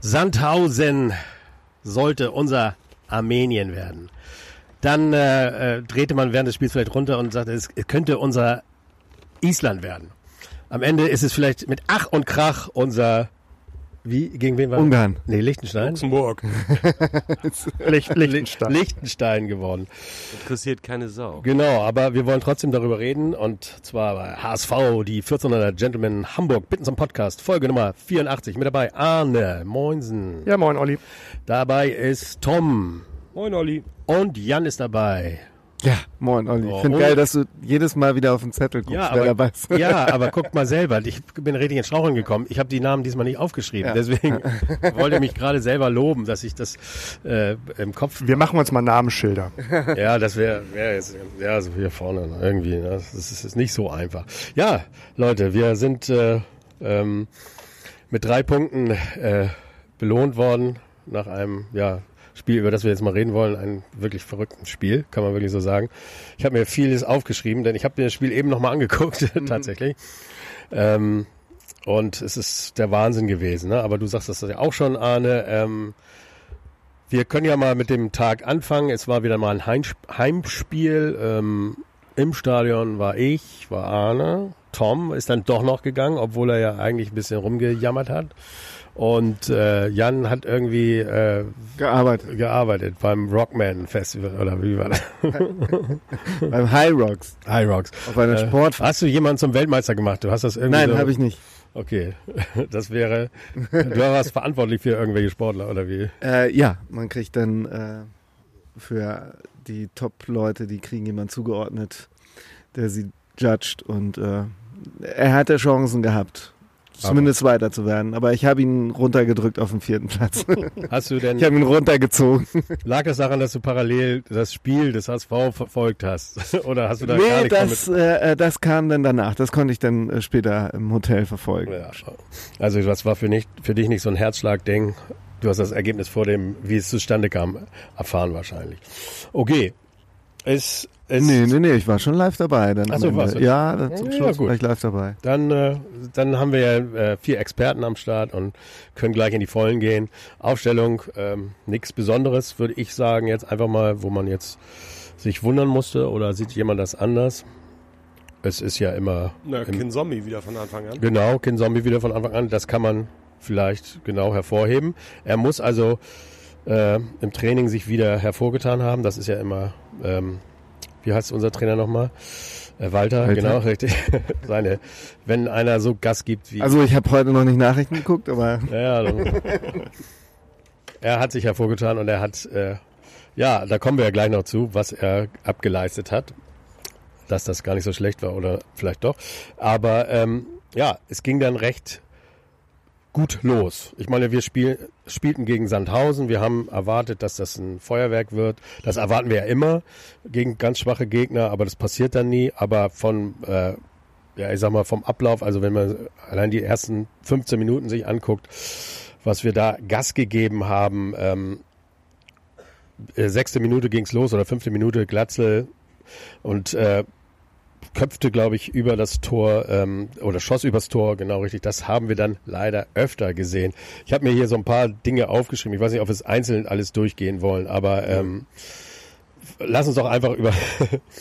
Sandhausen sollte unser Armenien werden. Dann äh, äh, drehte man während des Spiels vielleicht runter und sagte, es könnte unser Island werden. Am Ende ist es vielleicht mit Ach und Krach unser wie, gegen wen war Ungarn. Nee, Liechtenstein. Luxemburg. Licht, Liechtenstein. Liechtenstein geworden. Interessiert keine Sau. Genau, aber wir wollen trotzdem darüber reden und zwar bei HSV, die 1400er Gentlemen Hamburg, bitten zum Podcast, Folge Nummer 84. Mit dabei Arne Moinsen. Ja, moin, Olli. Dabei ist Tom. Moin, Olli. Und Jan ist dabei. Ja, moin, Olli. Oh, Ich finde oh. geil, dass du jedes Mal wieder auf den Zettel guckst, Ja, wer aber, dabei ist. ja, aber guck mal selber. Ich bin richtig ins Straucheln gekommen. Ich habe die Namen diesmal nicht aufgeschrieben. Ja. Deswegen wollte ich mich gerade selber loben, dass ich das äh, im Kopf Wir machen uns mal Namensschilder. Ja, das wäre wär jetzt, ja, so hier vorne ne, irgendwie. Ne? Das ist, das ist nicht so einfach. Ja, Leute, wir sind äh, ähm, mit drei Punkten äh, belohnt worden nach einem ja, Spiel, über das wir jetzt mal reden wollen. Ein wirklich verrückten Spiel, kann man wirklich so sagen. Ich habe mir vieles aufgeschrieben, denn ich habe mir das Spiel eben nochmal angeguckt, tatsächlich. Ähm, und es ist der Wahnsinn gewesen. Ne? Aber du sagst das ja auch schon, Arne. Ähm, wir können ja mal mit dem Tag anfangen. Es war wieder mal ein Heimsp- Heimspiel. Ähm, Im Stadion war ich, war Arne. Tom ist dann doch noch gegangen, obwohl er ja eigentlich ein bisschen rumgejammert hat. Und äh, Jan hat irgendwie äh, Gearbeitet. gearbeitet beim Rockman Festival oder wie war das? Beim High Rocks. High Rocks. Auf einer Äh, Sportfahrt. Hast du jemanden zum Weltmeister gemacht? Du hast das irgendwie Nein, so, habe ich nicht. Okay, das wäre, du warst verantwortlich für irgendwelche Sportler oder wie? Äh, ja, man kriegt dann äh, für die Top-Leute, die kriegen jemand zugeordnet, der sie judgt und äh, er hatte Chancen gehabt, zumindest weiter zu werden. Aber ich habe ihn runtergedrückt auf den vierten Platz. Hast du denn, ich habe ihn runtergezogen. lag das daran, dass du parallel das Spiel des HSV verfolgt hast? oder hast du da gar nee, nichts das, äh, äh, das kam dann danach. Das konnte ich dann äh, später im Hotel verfolgen. Ja. Also das war für, nicht, für dich nicht so ein Herzschlag-Ding. Du hast das Ergebnis vor dem, wie es zustande kam, erfahren wahrscheinlich. Okay. Es, es, Nee, nee, nee, ich war schon live dabei. Dann Ach am so, Ende. warst du? Ja, dann zum Ja, Schluss gut. war ich live dabei. Dann, äh, dann haben wir ja äh, vier Experten am Start und können gleich in die Vollen gehen. Aufstellung, ähm, nichts Besonderes, würde ich sagen, jetzt einfach mal, wo man jetzt sich wundern musste oder sieht jemand das anders? Es ist ja immer Na, im, Kin Zombie wieder von Anfang an. genau, Kin Zombie wieder von Anfang an, das kann man vielleicht genau hervorheben. Er muss also äh, im Training sich wieder hervorgetan haben, das ist ja immer, ähm, wie heißt unser Trainer nochmal? Äh, Walter, Walter. genau, richtig. Seine, wenn einer so Gas gibt wie Also ich habe heute noch nicht Nachrichten geguckt, aber ja, dann, er hat sich hervorgetan und er hat, äh, ja, da kommen wir ja gleich noch zu, was er abgeleistet hat. Dass das gar nicht so schlecht war oder vielleicht doch. Aber ähm, ja, es ging dann recht gut los. Ich meine, wir spiel, spielten gegen Sandhausen. Wir haben erwartet, dass das ein Feuerwerk wird. Das erwarten wir ja immer gegen ganz schwache Gegner, aber das passiert dann nie. Aber von, äh, ja, ich sag mal, vom Ablauf, also wenn man allein die ersten 15 Minuten sich anguckt, was wir da Gas gegeben haben, ähm, äh, sechste Minute ging's los oder fünfte Minute Glatzel und äh, köpfte, glaube ich, über das Tor ähm, oder schoss übers Tor, genau richtig. Das haben wir dann leider öfter gesehen. Ich habe mir hier so ein paar Dinge aufgeschrieben. Ich weiß nicht, ob wir es einzeln alles durchgehen wollen, aber ähm, lass uns doch einfach über,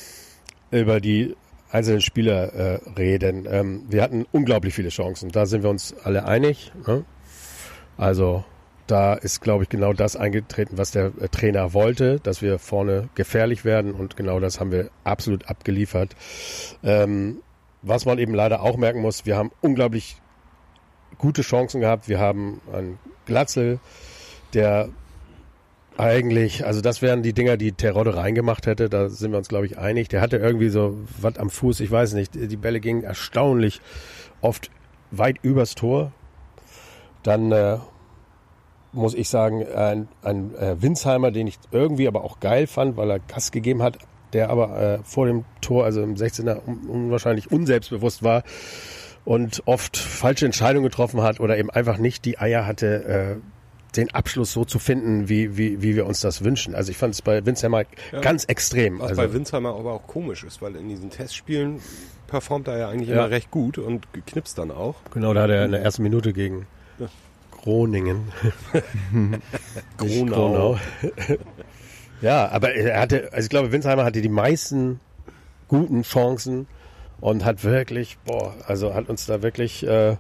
über die einzelnen Spieler äh, reden. Ähm, wir hatten unglaublich viele Chancen. Da sind wir uns alle einig. Ne? Also da ist, glaube ich, genau das eingetreten, was der äh, Trainer wollte, dass wir vorne gefährlich werden und genau das haben wir absolut abgeliefert. Ähm, was man eben leider auch merken muss, wir haben unglaublich gute Chancen gehabt. Wir haben einen Glatzel, der eigentlich, also das wären die Dinger, die Terodde reingemacht hätte, da sind wir uns, glaube ich, einig. Der hatte irgendwie so was am Fuß, ich weiß nicht, die Bälle gingen erstaunlich oft weit übers Tor. Dann äh, muss ich sagen, ein, ein äh, Winsheimer, den ich irgendwie aber auch geil fand, weil er Gas gegeben hat, der aber äh, vor dem Tor, also im 16er, un unwahrscheinlich unselbstbewusst war und oft falsche Entscheidungen getroffen hat oder eben einfach nicht die Eier hatte, äh, den Abschluss so zu finden, wie, wie, wie wir uns das wünschen. Also ich fand es bei Winsheimer Ja. ganz extrem. Was also, bei Winsheimer aber auch komisch ist, weil in diesen Testspielen performt er ja eigentlich Ja. immer recht gut und knipst dann auch. genau, da hat er in der ersten Minute gegen Groningen. Nicht Gronau. ja, aber er hatte, also ich glaube, Winsheimer hatte die meisten guten Chancen und hat wirklich, boah, also hat uns da wirklich, äh,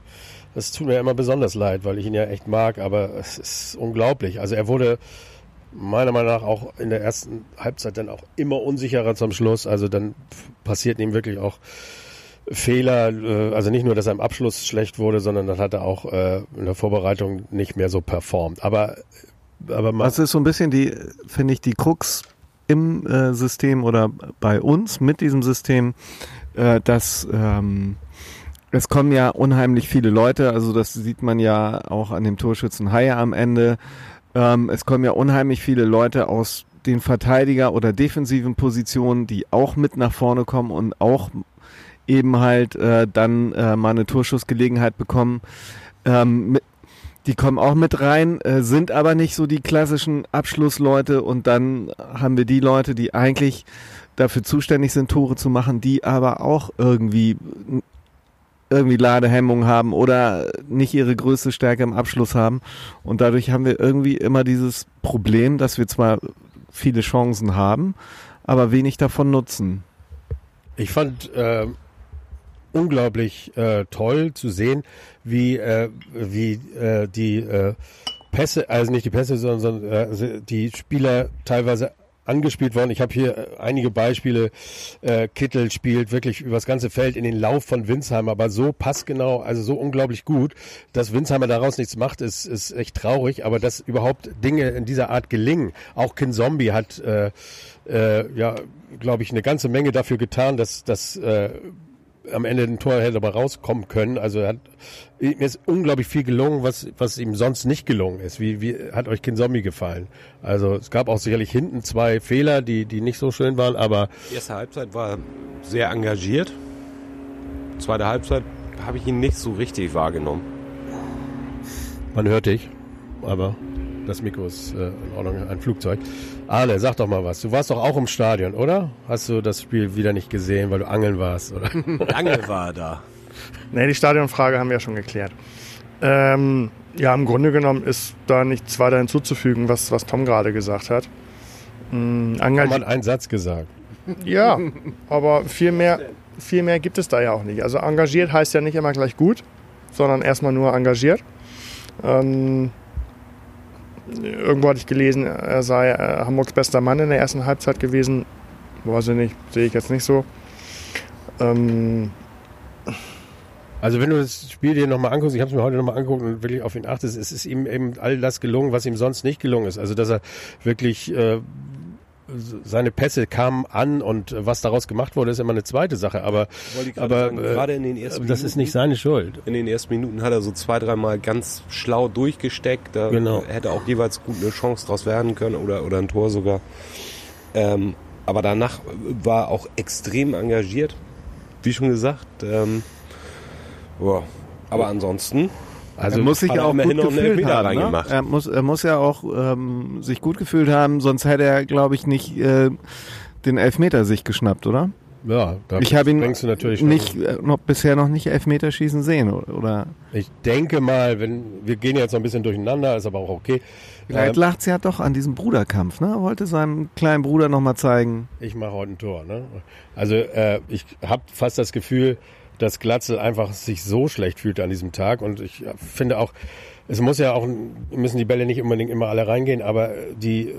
das tut mir immer besonders leid, weil ich ihn ja echt mag, aber es ist unglaublich. Also er wurde meiner Meinung nach auch in der ersten Halbzeit dann auch immer unsicherer zum Schluss. Also dann passierten ihm wirklich auch Fehler, äh, also nicht nur, dass er im Abschluss schlecht wurde, sondern dann hat er auch äh, in der Vorbereitung nicht mehr so performt. Aber, aber man, Das ist so ein bisschen die, finde ich, die Krux im äh, System oder bei uns mit diesem System, äh, dass ähm, es kommen ja unheimlich viele Leute, also das sieht man ja auch an dem Torschützen Haie am Ende. Ähm, es kommen ja unheimlich viele Leute aus den Verteidiger- oder defensiven Positionen, die auch mit nach vorne kommen und auch eben halt äh, dann äh, mal eine Torschussgelegenheit bekommen. Ähm, mit, die kommen auch mit rein, äh, sind aber nicht so die klassischen Abschlussleute und dann haben wir die Leute, die eigentlich dafür zuständig sind, Tore zu machen, die aber auch irgendwie irgendwie Ladehemmung haben oder nicht ihre größte Stärke im Abschluss haben. Und dadurch haben wir irgendwie immer dieses Problem, dass wir zwar viele Chancen haben, aber wenig davon nutzen. Ich fand äh, unglaublich äh, toll zu sehen, wie, äh, wie äh, die äh, Pässe, also nicht die Pässe, sondern, äh, die Spieler teilweise angespielt worden. Ich habe hier äh, einige Beispiele. Äh, Kittel spielt wirklich über das ganze Feld in den Lauf von Winsheimer, aber so passgenau, also so unglaublich gut, dass Winsheimer daraus nichts macht, ist, ist echt traurig. Aber dass überhaupt Dinge in dieser Art gelingen, auch Kin Zombie hat, äh, äh, ja, glaube ich, eine ganze Menge dafür getan, dass, dass äh, am Ende ein Tor hätte aber rauskommen können. Also er hat, mir ist unglaublich viel gelungen, was, was ihm sonst nicht gelungen ist. Wie, wie hat euch Kin Zombie gefallen? Also es gab auch sicherlich hinten zwei Fehler, die, die nicht so schön waren, aber Die erste Halbzeit war sehr engagiert. Zweite Halbzeit habe ich ihn nicht so richtig wahrgenommen. man hört dich. Aber das Mikro ist äh, in Ordnung, ein Flugzeug. Arne, sag doch mal was. Du warst doch auch im Stadion, oder? Hast du das Spiel wieder nicht gesehen, weil du angeln warst, oder? Lange war er da. Ne, die Stadionfrage haben wir ja schon geklärt. Ähm, ja, im Grunde genommen ist da nichts weiter hinzuzufügen, was, was Tom gerade gesagt hat. Mm, Hat engagiert- man einen Satz gesagt. Ja, aber viel mehr, viel mehr gibt es da ja auch nicht. Also engagiert heißt ja nicht immer gleich gut, sondern erstmal nur engagiert. Ähm, irgendwo hatte ich gelesen, er sei äh, Hamburgs bester Mann in der ersten Halbzeit gewesen. Weiß ich nicht, sehe ich jetzt nicht so. Ähm, Also wenn du das Spiel dir nochmal anguckst, ich habe es mir heute nochmal angeguckt und wirklich auf ihn achtest, es ist ihm eben all das gelungen, was ihm sonst nicht gelungen ist. Also dass er wirklich äh, seine Pässe kamen an und äh, was daraus gemacht wurde, ist immer eine zweite Sache. Aber, aber sagen, äh, gerade in den ersten das ist Minuten- nicht seine Schuld. In den ersten Minuten hat er so zwei, dreimal ganz schlau durchgesteckt. Da Genau. hätte auch jeweils gut eine Chance draus werden können oder, oder ein Tor sogar. Ähm, aber danach war er auch extrem engagiert. Wie schon gesagt. Ähm, boah. Aber ansonsten Also er muss sich ja auch gut gefühlt haben. Ne? reingemacht. Er, muss, er muss ja auch ähm, sich gut gefühlt haben, sonst hätte er, glaube ich, nicht äh, den Elfmeter sich geschnappt, oder? ja, da ich habe ihn nicht, äh, noch, bisher noch nicht Elfmeterschießen sehen, oder? Ich denke mal, wenn wir gehen jetzt noch ein bisschen durcheinander, ist aber auch okay. Vielleicht Ähm, lacht's ja doch an diesem Bruderkampf, ne? Er wollte seinem kleinen Bruder nochmal zeigen. ich mache heute ein Tor. Ne? Also äh, ich habe fast das Gefühl, dass Glatzel einfach sich so schlecht fühlte an diesem Tag und ich finde auch, es muss ja auch, müssen die Bälle nicht unbedingt immer alle reingehen, aber die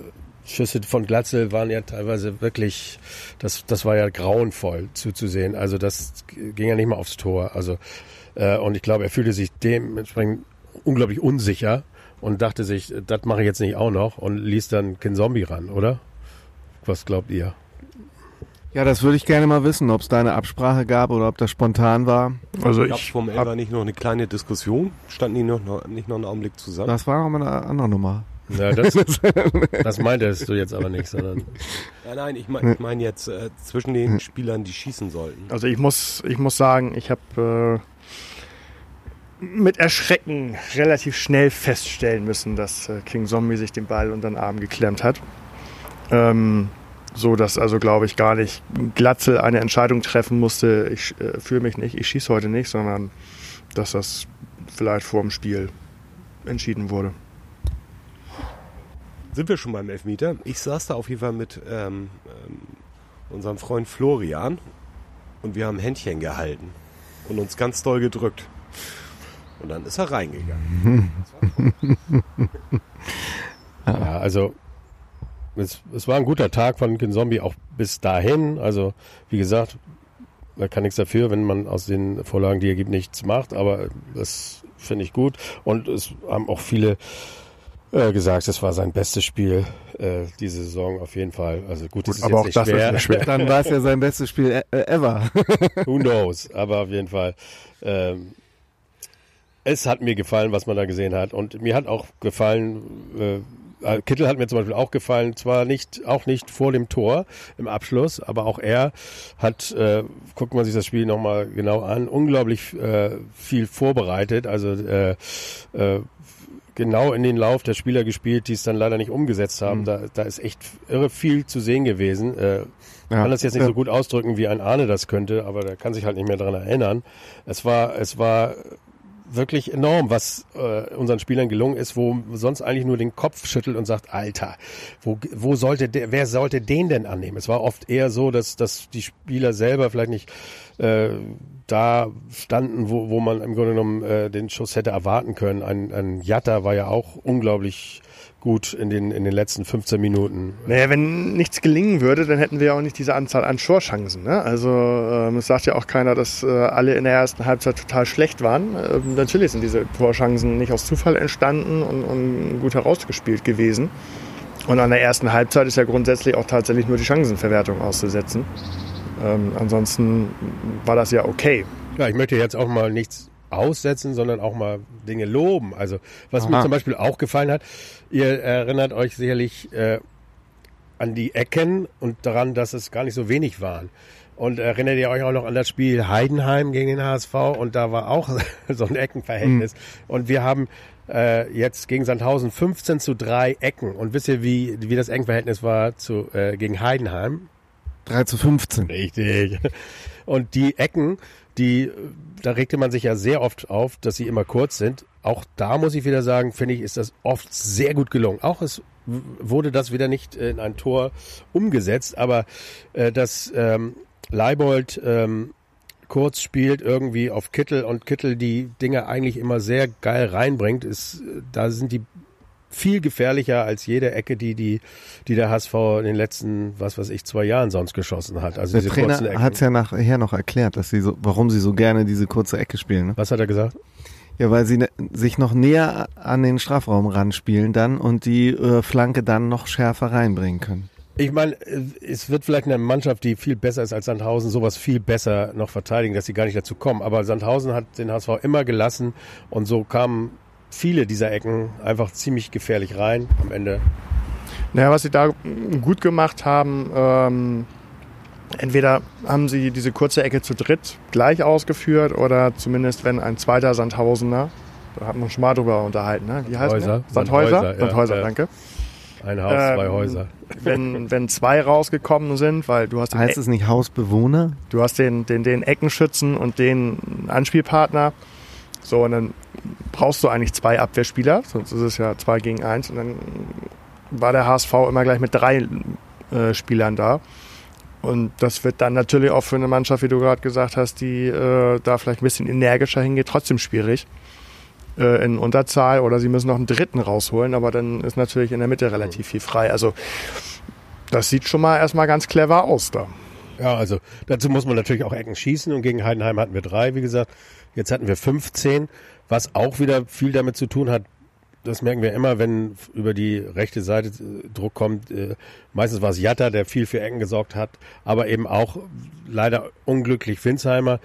Schüsse von Glatzel waren ja teilweise wirklich, das, das war ja grauenvoll zuzusehen. Also das ging ja nicht mal aufs Tor. Also äh, und ich glaube, er fühlte sich dementsprechend unglaublich unsicher und dachte sich, das mache ich jetzt nicht auch noch und ließ dann Kin Zombie ran, oder? Was glaubt ihr? Ja, das würde ich gerne mal wissen, ob es da eine Absprache gab oder ob das spontan war. also gab es ich vom hab, Elfer nicht noch eine kleine Diskussion? Standen die noch, noch, nicht noch einen Augenblick zusammen? Das war auch mal eine andere Nummer. Ja, das, das meintest du jetzt aber nicht, sondern Nein, nein, ich meine ich mein jetzt äh, zwischen den Spielern, die schießen sollten. Also ich muss, ich muss sagen, ich habe äh, mit Erschrecken relativ schnell feststellen müssen, dass äh, King Zombie sich den Ball unter den Arm geklemmt hat. Ähm, so dass also, glaube ich, gar nicht Glatzel eine Entscheidung treffen musste, ich äh, fühle mich nicht, ich schieße heute nicht, sondern dass das vielleicht vor dem Spiel entschieden wurde. Sind wir schon beim Elfmeter? Ich saß da auf jeden Fall mit ähm, ähm, unserem Freund Florian und wir haben Händchen gehalten und uns ganz doll gedrückt. Und dann ist er reingegangen. Ja, also es, es war ein guter Tag von Zombie auch bis dahin. Also wie gesagt, man kann nichts dafür, wenn man aus den Vorlagen, die er gibt, nichts macht. Aber das finde ich gut. Und es haben auch viele äh, gesagt, es war sein bestes Spiel äh, diese Saison auf jeden Fall. Also gut, es ist aber jetzt auch nicht das ist schwer. nicht schwer. Dann war es ja sein bestes Spiel e- äh, ever. Who knows? Aber auf jeden Fall. Ähm, es hat mir gefallen, was man da gesehen hat. Und mir hat auch gefallen, äh, Kittel hat mir zum Beispiel auch gefallen, zwar nicht, auch nicht vor dem Tor im Abschluss, aber auch er hat, äh, guckt man sich das Spiel nochmal genau an, unglaublich äh, viel vorbereitet. Also äh, äh, genau in den Lauf der Spieler gespielt, die es dann leider nicht umgesetzt haben. Da, da ist echt irre viel zu sehen gewesen. Äh, Ja. kann das jetzt nicht Ja. so gut ausdrücken, wie ein Arne das könnte, aber der kann sich halt nicht mehr daran erinnern. Es war, es war wirklich enorm, was äh, unseren Spielern gelungen ist, wo sonst eigentlich nur den Kopf schüttelt und sagt, Alter, wo, wo sollte der, wer sollte den denn annehmen? Es war oft eher so, dass, dass die Spieler selber vielleicht nicht äh, da standen, wo, wo man im Grunde genommen äh, den Schuss hätte erwarten können. Ein, ein Jatta war ja auch unglaublich gut in den, in den letzten 15 Minuten. Naja, wenn nichts gelingen würde, dann hätten wir ja auch nicht diese Anzahl an Torchancen. Ne? Also ähm, es sagt ja auch keiner, dass äh, alle in der ersten Halbzeit total schlecht waren. Ähm, natürlich sind diese Torchancen nicht aus Zufall entstanden und, und gut herausgespielt gewesen. Und an der ersten Halbzeit ist ja grundsätzlich auch tatsächlich nur die Chancenverwertung auszusetzen. Ähm, ansonsten war das ja okay. Ja, ich möchte jetzt auch mal nichts aussetzen, sondern auch mal Dinge loben. Also was mir Aha. zum Beispiel auch gefallen hat, ihr erinnert euch sicherlich äh, an die Ecken und daran, dass es gar nicht so wenig waren. Und erinnert ihr euch auch noch an das Spiel Heidenheim gegen den HSV und da war auch so ein Eckenverhältnis. Und wir haben äh, jetzt gegen Sandhausen 15 zu 3 Ecken. Und wisst ihr, wie, wie das Eckenverhältnis war zu, äh, gegen Heidenheim? 3 zu 15. Richtig. Und die Ecken, die, da regte man sich ja sehr oft auf, dass sie immer kurz sind. Auch da muss ich wieder sagen, finde ich, ist das oft sehr gut gelungen. Auch es wurde das wieder nicht in ein Tor umgesetzt, aber äh, dass ähm, Leibold ähm, kurz spielt irgendwie auf Kittel und Kittel die Dinge eigentlich immer sehr geil reinbringt, ist, äh, da sind die viel gefährlicher als jede Ecke, die, die, die der HSV in den letzten, was weiß ich, zwei Jahren sonst geschossen hat. Also Der Trainer hat es ja nachher noch erklärt, dass sie so, warum sie so gerne diese kurze Ecke spielen. Ne? Was hat er gesagt? Ja, weil sie ne, sich noch näher an den Strafraum ranspielen dann und die äh, Flanke dann noch schärfer reinbringen können. Ich meine, äh, es wird vielleicht eine Mannschaft, die viel besser ist als Sandhausen, sowas viel besser noch verteidigen, dass sie gar nicht dazu kommen. Aber Sandhausen hat den HSV immer gelassen und so kamen viele dieser Ecken einfach ziemlich gefährlich rein am Ende. Naja, was sie da gut gemacht haben, ähm, entweder haben sie diese kurze Ecke zu dritt gleich ausgeführt oder zumindest wenn ein zweiter Sandhausener, da hat man schon mal drüber unterhalten, ne? Wie heißt Häuser. der? Sandhäuser? Sandhäuser, ja. Sandhäuser, Ja. danke. Ein Haus, zwei Ähm, Häuser. Wenn, wenn zwei rausgekommen sind, weil du hast den, Heißt es nicht Hausbewohner? du hast den, den, den Eckenschützen und den Anspielpartner. So, und dann brauchst du eigentlich zwei Abwehrspieler, sonst ist es ja zwei gegen eins. Und dann war der HSV immer gleich mit drei äh, Spielern da. Und das wird dann natürlich auch für eine Mannschaft, wie du gerade gesagt hast, die äh, da vielleicht ein bisschen energischer hingeht, trotzdem schwierig. Äh, in Unterzahl oder sie müssen noch einen dritten rausholen, aber dann ist natürlich in der Mitte relativ viel frei. Also das sieht schon mal erstmal ganz clever aus da. Ja, also dazu muss man natürlich auch Ecken schießen und gegen Heidenheim hatten wir drei, wie gesagt. Jetzt hatten wir 15, was auch wieder viel damit zu tun hat. Das merken wir immer, wenn über die rechte Seite äh, Druck kommt. Äh, Meistens war es Jatta, der viel für Ecken gesorgt hat, aber eben auch leider unglücklich Winsheimer.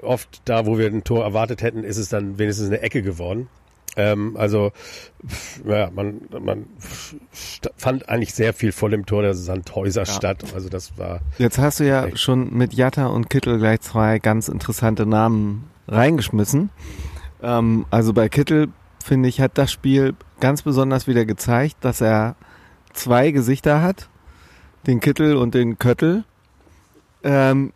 Oft da, wo wir ein Tor erwartet hätten, ist es dann wenigstens eine Ecke geworden. Ähm, also, ja, man, man fand eigentlich sehr viel vor dem Tor der Sandhäuser statt. Also das war Jetzt hast du ja Echt? schon mit Jatta und Kittel gleich zwei ganz interessante Namen reingeschmissen. Ähm, also bei Kittel, finde ich, hat das Spiel ganz besonders wieder gezeigt, dass er zwei Gesichter hat. Den Kittel und den Köttel. Ähm,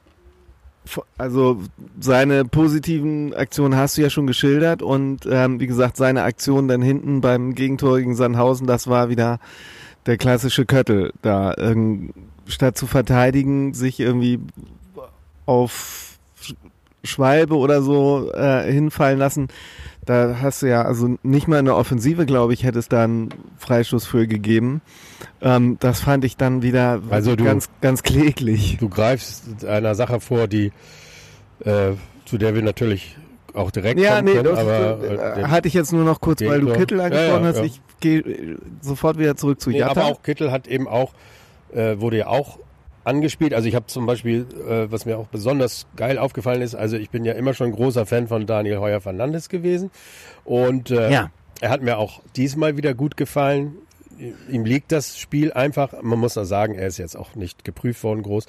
also seine positiven Aktionen hast du ja schon geschildert und ähm, wie gesagt, seine Aktion dann hinten beim Gegentor gegen Sandhausen, das war wieder der klassische Köttel da. Ähm, statt zu verteidigen, sich irgendwie auf Schwalbe oder so äh, hinfallen lassen. Da hast du ja, also nicht mal in der Offensive, glaube ich, hätte es da einen Freistoß für gegeben. Ähm, das fand ich dann wieder Also du- ganz, ganz kläglich. Du greifst einer Sache vor, die äh, zu der wir natürlich auch direkt Ja, kommen nee, können, das aber äh, äh, hatte ich jetzt nur noch kurz, weil du. Kittel angesprochen Ja, ja, hast. ja. Ich gehe sofort wieder zurück zu Nee, Jatta. aber auch Kittel hat eben auch, äh, wurde ja auch angespielt. Also ich habe zum Beispiel, äh, was mir auch besonders geil aufgefallen ist, also ich bin ja immer schon großer Fan von Daniel Heuer Fernandes gewesen. Und äh, Ja. er hat mir auch diesmal wieder gut gefallen. Ihm liegt das Spiel einfach. Man muss da sagen, er ist jetzt auch nicht geprüft worden groß.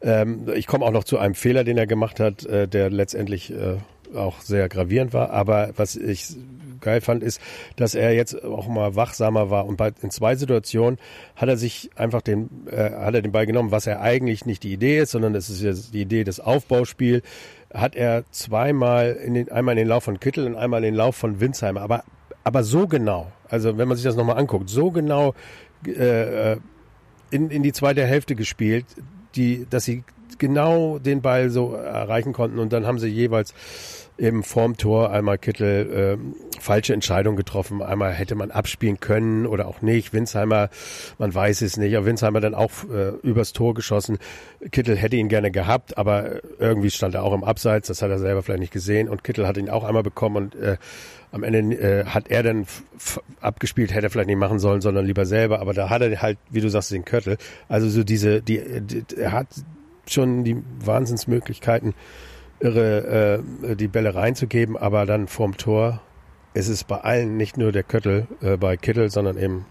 Ähm, ich komme auch noch zu einem Fehler, den er gemacht hat, äh, der letztendlich äh, auch sehr gravierend war. Aber was ich geil fand, ist, dass er jetzt auch mal wachsamer war. Und bei, in zwei Situationen hat er sich einfach den, äh, hat er den Ball genommen, was er eigentlich nicht die Idee ist, sondern es ist jetzt die Idee des Aufbauspiels. Hat er zweimal in den, einmal in den Lauf von Kittel und einmal in den Lauf von Winsheimer, aber aber so genau, also wenn man sich das nochmal anguckt, so genau äh, äh, in, in die zweite Hälfte gespielt, die, dass sie genau den Ball so erreichen konnten. Und dann haben sie jeweils eben vorm Tor einmal Kittel ähm, falsche Entscheidung getroffen. Einmal hätte man abspielen können oder auch nicht. Winsheimer, man weiß es nicht. Aber Winsheimer dann auch äh, übers Tor geschossen. Kittel hätte ihn gerne gehabt, aber irgendwie stand er auch im Abseits. Das hat er selber vielleicht nicht gesehen. Und Kittel hat ihn auch einmal bekommen und äh, am Ende äh, hat er dann abgespielt, hätte er vielleicht nicht machen sollen, sondern lieber selber. Aber da hat er halt, wie du sagst, den Köttel. Also so diese, die, die er hat schon die Wahnsinnsmöglichkeiten, irre äh, die Bälle reinzugeben, aber dann vorm Tor ist es bei allen nicht nur der Köttel äh, bei Kittel, sondern eben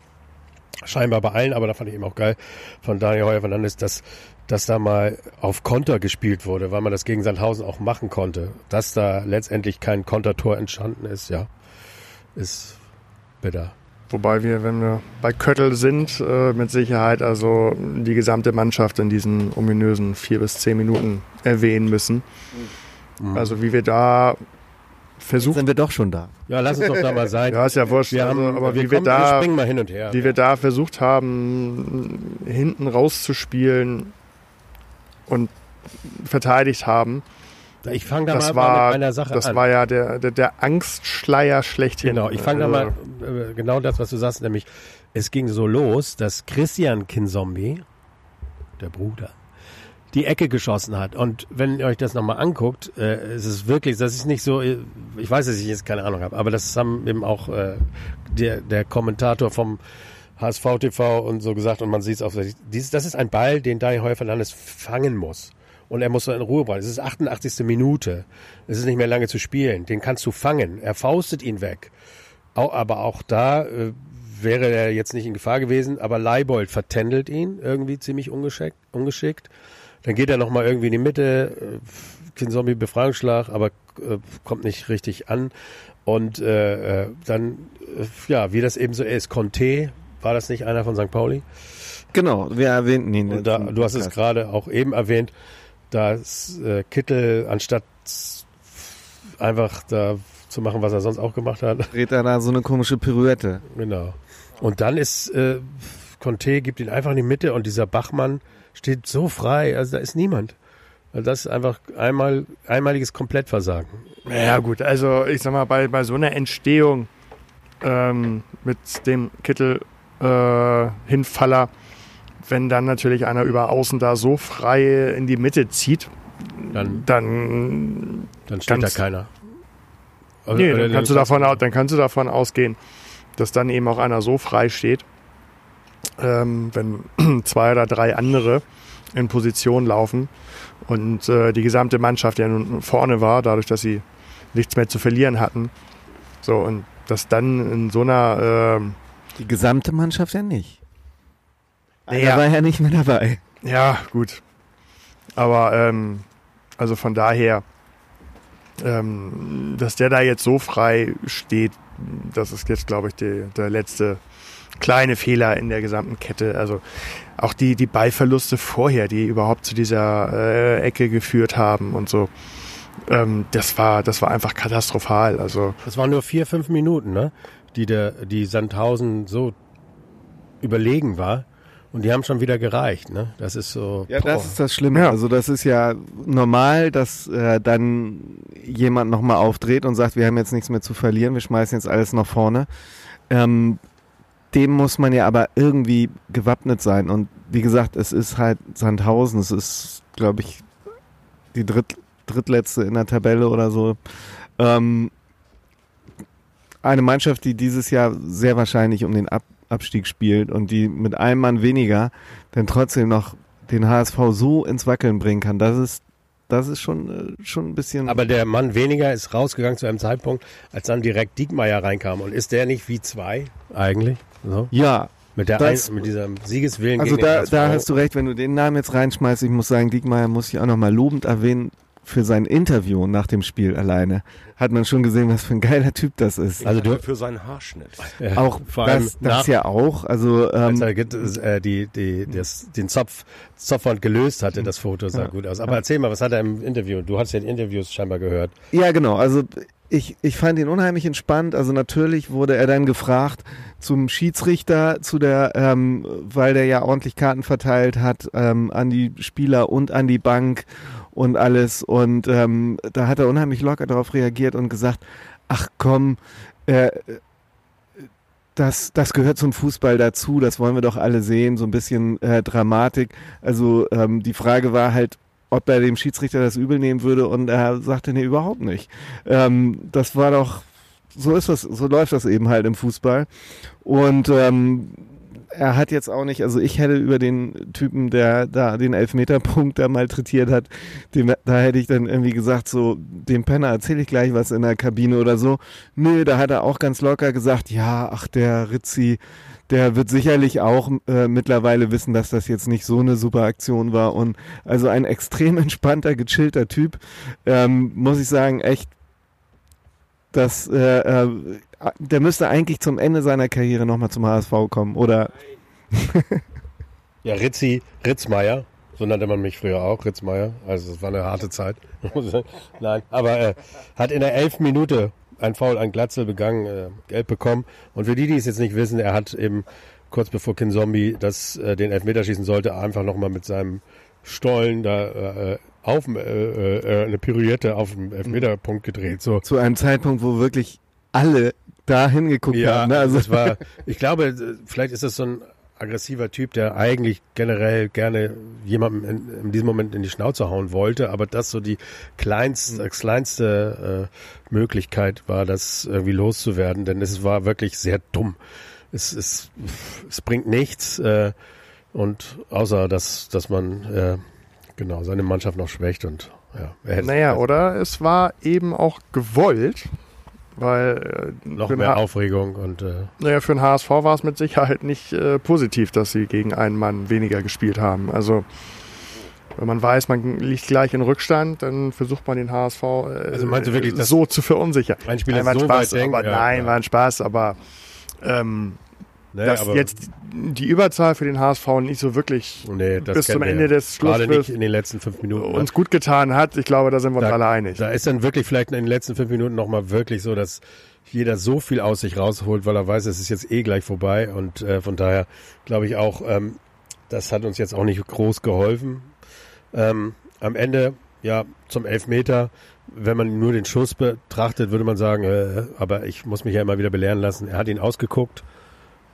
scheinbar bei allen, aber da fand ich eben auch geil von Daniel Heuer Fernandes, dass, dass da mal auf Konter gespielt wurde, weil man das gegen Sandhausen auch machen konnte. Dass da letztendlich kein Kontertor entstanden ist, ja, ist bitter. Wobei wir, wenn wir bei Köttel sind, äh, mit Sicherheit also die gesamte Mannschaft in diesen ominösen vier bis zehn Minuten erwähnen müssen. Also wie wir da versucht, sind wir doch schon da. Ja, lass uns doch da mal sein. ja ist ja wurscht, wir haben, also, aber wir, wie wir kommen, da, wir springen mal hin und her. wie wir da versucht haben, hinten rauszuspielen und verteidigt haben, ich fange da das mal, mal war, mit einer Sache das an. war ja der, der, der Angstschleier schlechthin. Genau, ich fange da Also, mal äh, genau das, was du sagst, nämlich es ging so los, dass Christian Kinzombie, der Bruder, die Ecke geschossen hat. Und wenn ihr euch das nochmal anguckt, äh, es ist wirklich, das ist nicht so, ich weiß, dass ich jetzt keine Ahnung habe, aber das haben eben auch äh, der, der Kommentator vom HSV TV und so gesagt und man sieht es auch, dieses, das ist ein Ball, den Daniel Heuer Fernandes fangen muss. Und er muss in Ruhe bleiben. Es ist 88. Minute. Es ist nicht mehr lange zu spielen. Den kannst du fangen. Er faustet ihn weg. Aber auch da äh, wäre er jetzt nicht in Gefahr gewesen. Aber Leibold vertändelt ihn irgendwie ziemlich ungeschickt. ungeschickt. Dann geht er nochmal irgendwie in die Mitte. Äh, Kinzombie Befreiungsschlag, aber äh, kommt nicht richtig an. Und äh, äh, dann, äh, ja, wie das eben so ist, Conte, war das nicht einer von St. Pauli? Genau, wir erwähnten ihn. Und da, du hast es gerade auch eben erwähnt, dass äh, Kittel anstatt einfach da zu machen, was er sonst auch gemacht hat, Dreht er da so eine komische Pirouette. genau. Und dann ist äh, Conte gibt ihn einfach in die Mitte und dieser Bachmann steht so frei, also da ist niemand. Also das ist einfach einmal einmaliges Komplettversagen. Ja gut, also ich sag mal, bei, bei so einer Entstehung ähm, mit dem Kittel äh, Hinfaller, wenn dann natürlich einer über außen da so frei in die Mitte zieht, Dann, dann, dann steht Ganz- da keiner. Also, nee, dann, kannst du davon, dann kannst du davon ausgehen, dass dann eben auch einer so frei steht, ähm, wenn zwei oder drei andere in Position laufen und äh, die gesamte Mannschaft ja nun vorne war, dadurch, dass sie nichts mehr zu verlieren hatten. So, und dass dann in so einer, ähm, Die gesamte Mannschaft ja nicht. Er Naja. war ja nicht mehr dabei. ja, gut. Aber, ähm, also von daher, ähm, dass der da jetzt so frei steht, das ist jetzt, glaube ich, die, der letzte kleine Fehler in der gesamten Kette. Also auch die, die Ballverluste vorher, die überhaupt zu dieser äh, Ecke geführt haben und so. Ähm, das war, das war einfach katastrophal. Also Das waren nur vier, fünf Minuten, ne? Die der, die Sandhausen so überlegen war. Und die haben schon wieder gereicht, ne? Das ist so. Ja, das boah. ist das Schlimme. Ja. Also das ist ja normal, dass äh, dann jemand nochmal aufdreht und sagt, wir haben jetzt nichts mehr zu verlieren, wir schmeißen jetzt alles nach vorne. Ähm, dem muss man ja aber irgendwie gewappnet sein. Und wie gesagt, es ist halt Sandhausen, es ist, glaube ich, die dritt, drittletzte in der Tabelle oder so. Ähm, eine Mannschaft, die dieses Jahr sehr wahrscheinlich um den Ab Abstieg spielt und die mit einem Mann weniger dann trotzdem noch den HSV so ins Wackeln bringen kann, das ist, das ist schon, äh, schon ein bisschen. Aber der Mann weniger ist rausgegangen zu einem Zeitpunkt, als dann direkt Diekmeyer reinkam. Und ist der nicht wie zwei eigentlich? So? ja, Mit, der Das- ein, mit diesem Siegeswillen also da, da hast du recht, wenn du den Namen jetzt reinschmeißt. Ich muss sagen, Diekmeyer muss ich auch nochmal lobend erwähnen für sein Interview nach dem Spiel alleine. Hat man schon gesehen, was für ein geiler Typ das ist. Also du, für seinen Haarschnitt. ja, auch vor allem das, nach, das ja auch. Also als ähm, er get- äh, die, die, das, den Zopf, Zopfwand gelöst hatte, das Foto sah gut aus. Aber erzähl mal, was hat er im Interview? Du hast ja die Interviews scheinbar gehört. Ja, genau. Also ich, ich fand ihn unheimlich entspannt. Also natürlich wurde er dann gefragt zum Schiedsrichter, zu der, ähm, weil der ja ordentlich Karten verteilt hat ähm, an die Spieler und an die Bank und alles. Und ähm, da hat er unheimlich locker darauf reagiert und gesagt, ach komm, äh, das, das gehört zum Fußball dazu, das wollen wir doch alle sehen, so ein bisschen äh, Dramatik. Also ähm, die Frage war halt, ob er dem Schiedsrichter das übel nehmen würde und er sagte, nee, überhaupt nicht. Ähm, das war doch, so ist das, so läuft das eben halt im Fußball. Und ähm, er hat jetzt auch nicht, also ich hätte über den Typen, der da den Elfmeterpunkt da malträtiert hat, dem, da hätte ich dann irgendwie gesagt, so, dem Penner erzähle ich gleich was in der Kabine oder so. Nö, da hat er auch ganz locker gesagt, ja, ach, der Rizzi, der wird sicherlich auch äh, mittlerweile wissen, dass das jetzt nicht so eine super Aktion war. Und also ein extrem entspannter, gechillter Typ, ähm, muss ich sagen, echt, dass äh, äh, der müsste eigentlich zum Ende seiner Karriere nochmal zum HSV kommen. Oder Ja, Ritzi, Ritzmeier, so nannte man mich früher auch, Ritzmeier. Also es war eine harte Zeit. Nein, aber er hat in der elften Minute ein Foul an Glatzel begangen, äh, gelb bekommen. Und für die, die es jetzt nicht wissen, er hat eben kurz bevor Kin Zombie das, äh, den Elfmeter schießen sollte, einfach nochmal mit seinem Stollen da äh, auf äh, äh, eine Pirouette auf dem Elfmeterpunkt gedreht. So. zu einem Zeitpunkt, wo wirklich alle da hingeguckt Ja, haben. Ne? Also das war, ich glaube, äh, vielleicht ist das so ein aggressiver Typ, der eigentlich generell gerne jemandem in, in diesem Moment in die Schnauze hauen wollte, aber das so die kleinste, Mhm. kleinste äh, Möglichkeit war, das irgendwie loszuwerden, denn es war wirklich sehr dumm. Es, es, es bringt nichts äh, und außer dass, dass man äh, genau seine Mannschaft noch schwächt und ja, er hätte Naja, oder es war eben auch gewollt, weil äh, noch mehr Aufregung und äh, Naja, für den HSV war es mit Sicherheit nicht äh, positiv, dass sie gegen einen Mann weniger gespielt haben. Also, wenn man weiß, man liegt gleich in Rückstand, dann versucht man den HSV äh, Also meinst du wirklich, so zu verunsichern. ein Spieler Nein, war ein so Spaß, aber ja, nein, ja. war ein Spaß, aber ähm, Nee, dass jetzt die Überzahl für den HSV nicht so wirklich Nee, bis zum Ende ja. des Schlusspfiffs nicht in den letzten fünf Minuten. ne? uns gut getan hat, ich glaube, da sind wir uns Da- alle einig. Da ist dann wirklich vielleicht in den letzten fünf Minuten nochmal wirklich so, dass jeder so viel aus sich rausholt, weil er weiß, es ist jetzt eh gleich vorbei. Und äh, von daher glaube ich auch, ähm, das hat uns jetzt auch nicht groß geholfen. Ähm, am Ende, ja, zum Elfmeter, wenn man nur den Schuss betrachtet, würde man sagen, äh, aber ich muss mich ja immer wieder belehren lassen, er hat ihn ausgeguckt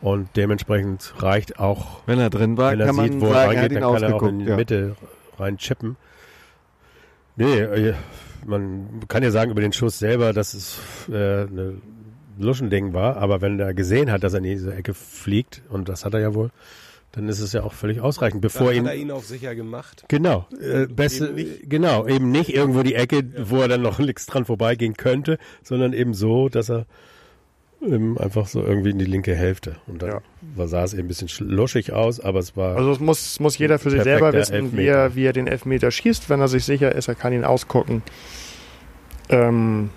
und dementsprechend reicht auch wenn er drin war, wenn er kann man sieht, wo er sagen, er reingeht, ihn dann kann er auch in die ja. Mitte rein chippen. Nee, äh, man kann ja sagen über den Schuss selber, dass es äh, ein Luschending war, aber wenn er gesehen hat, dass er in diese Ecke fliegt, und das hat er ja wohl, dann ist es ja auch völlig ausreichend, bevor Dann ihn hat er ihn auf sicher gemacht. Genau, äh, beste, genau, eben nicht irgendwo die Ecke, wo er dann noch links dran vorbeigehen könnte, sondern eben so, dass er eben einfach so irgendwie in die linke Hälfte. Und dann Ja. sah es eben ein bisschen sch- luschig aus, aber es war Also es muss, muss jeder für sich selber wissen, wie er, wie er den Elfmeter schießt. Wenn er sich sicher ist, er kann ihn ausgucken, ähm,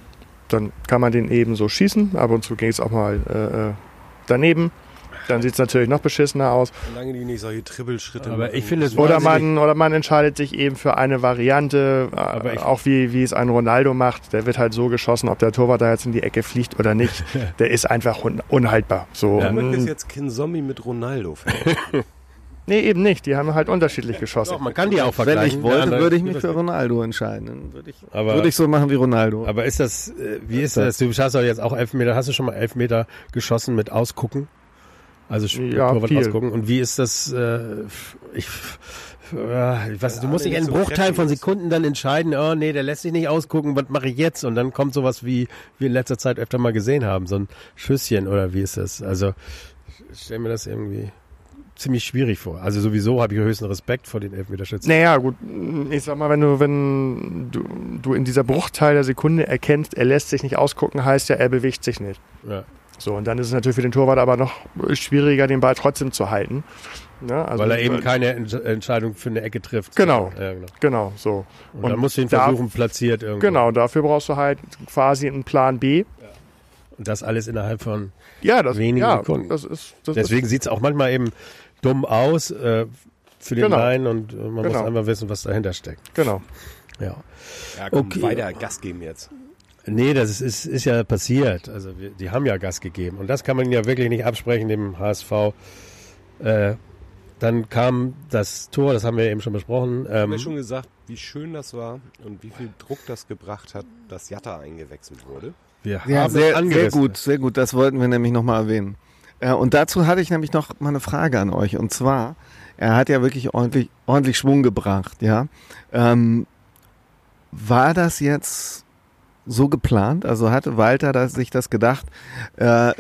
dann kann man den eben so schießen. Ab und zu ging es auch mal äh, äh, daneben. Dann sieht es natürlich noch beschissener aus. Solange die nicht solche Trippelschritte Aber machen. ich finde es Oder man, oder man entscheidet sich eben für eine Variante, Aber ich- auch wie, wie es ein Ronaldo macht. Der wird halt so geschossen, ob der Torwart da jetzt in die Ecke fliegt oder nicht. Der ist einfach un unhaltbar. So. Ja. Du möchtest Und- jetzt Kin Zombie mit Ronaldo Nee, eben nicht. Die haben halt unterschiedlich geschossen. Doch, man kann die auch Wenn vergleichen. ich wollte, würde ich mich für Ronaldo entscheiden. Dann würde ich, Aber- würde ich so machen wie Ronaldo. Aber ist das, äh, wie ist das? Du schaust doch jetzt auch Elfmeter. Hast du schon mal Elfmeter geschossen mit Ausgucken? Also Ja, Torwart viel. ausgucken. Und wie ist das? Äh, ich, äh, ich weiß, du musst dich in so einem Bruchteil von. Sekunden dann entscheiden. Oh nee, der lässt sich nicht ausgucken. Was mache ich jetzt? Und dann kommt sowas wie wir in letzter Zeit öfter mal gesehen haben, so ein Schüsschen oder wie ist das? Also ich stell mir das irgendwie ziemlich schwierig vor. Also sowieso habe ich höchsten Respekt vor den Elfmeterschützen. Naja, gut, ich sag mal, wenn du, wenn du, du in dieser Bruchteil der Sekunde erkennst, er lässt sich nicht ausgucken, heißt ja, er bewegt sich nicht. Ja. So, und dann ist es natürlich für den Torwart aber noch schwieriger, den Ball trotzdem zu halten. Ja, also Weil er eben keine Ent Entscheidung für eine Ecke trifft. Genau. Ja, genau. Genau, so. Und, Und dann musst du ihn da- versuchen, platziert irgendwo. Genau, dafür brauchst du halt quasi einen Plan B. Und das alles innerhalb von. Ja, das, Wenige ja, Sekunden. das ist, das Deswegen sieht es auch manchmal eben dumm aus äh, für den Genau. Laien und äh, man muss Genau. einfach wissen, was dahinter steckt. genau. Ja. Ja, komm, Okay. weiter Gas geben jetzt. Nee, das ist, ist, ist ja passiert. Also wir, die haben ja Gas gegeben. Und das kann man ja wirklich nicht absprechen, dem HSV. Äh, dann kam das Tor, das haben wir eben schon besprochen. Ich habe Ähm, ja schon gesagt, wie schön das war und wie viel Druck das gebracht hat, dass Jatta eingewechselt wurde. wir Ja, haben sehr, sehr gut, sehr gut. Das wollten wir nämlich nochmal erwähnen. Äh, und dazu hatte ich nämlich noch mal eine Frage an euch. Und zwar, er hat ja wirklich ordentlich, ordentlich Schwung gebracht, ja. Ähm, war das jetzt so geplant? Also hatte Walter das, sich das gedacht, äh,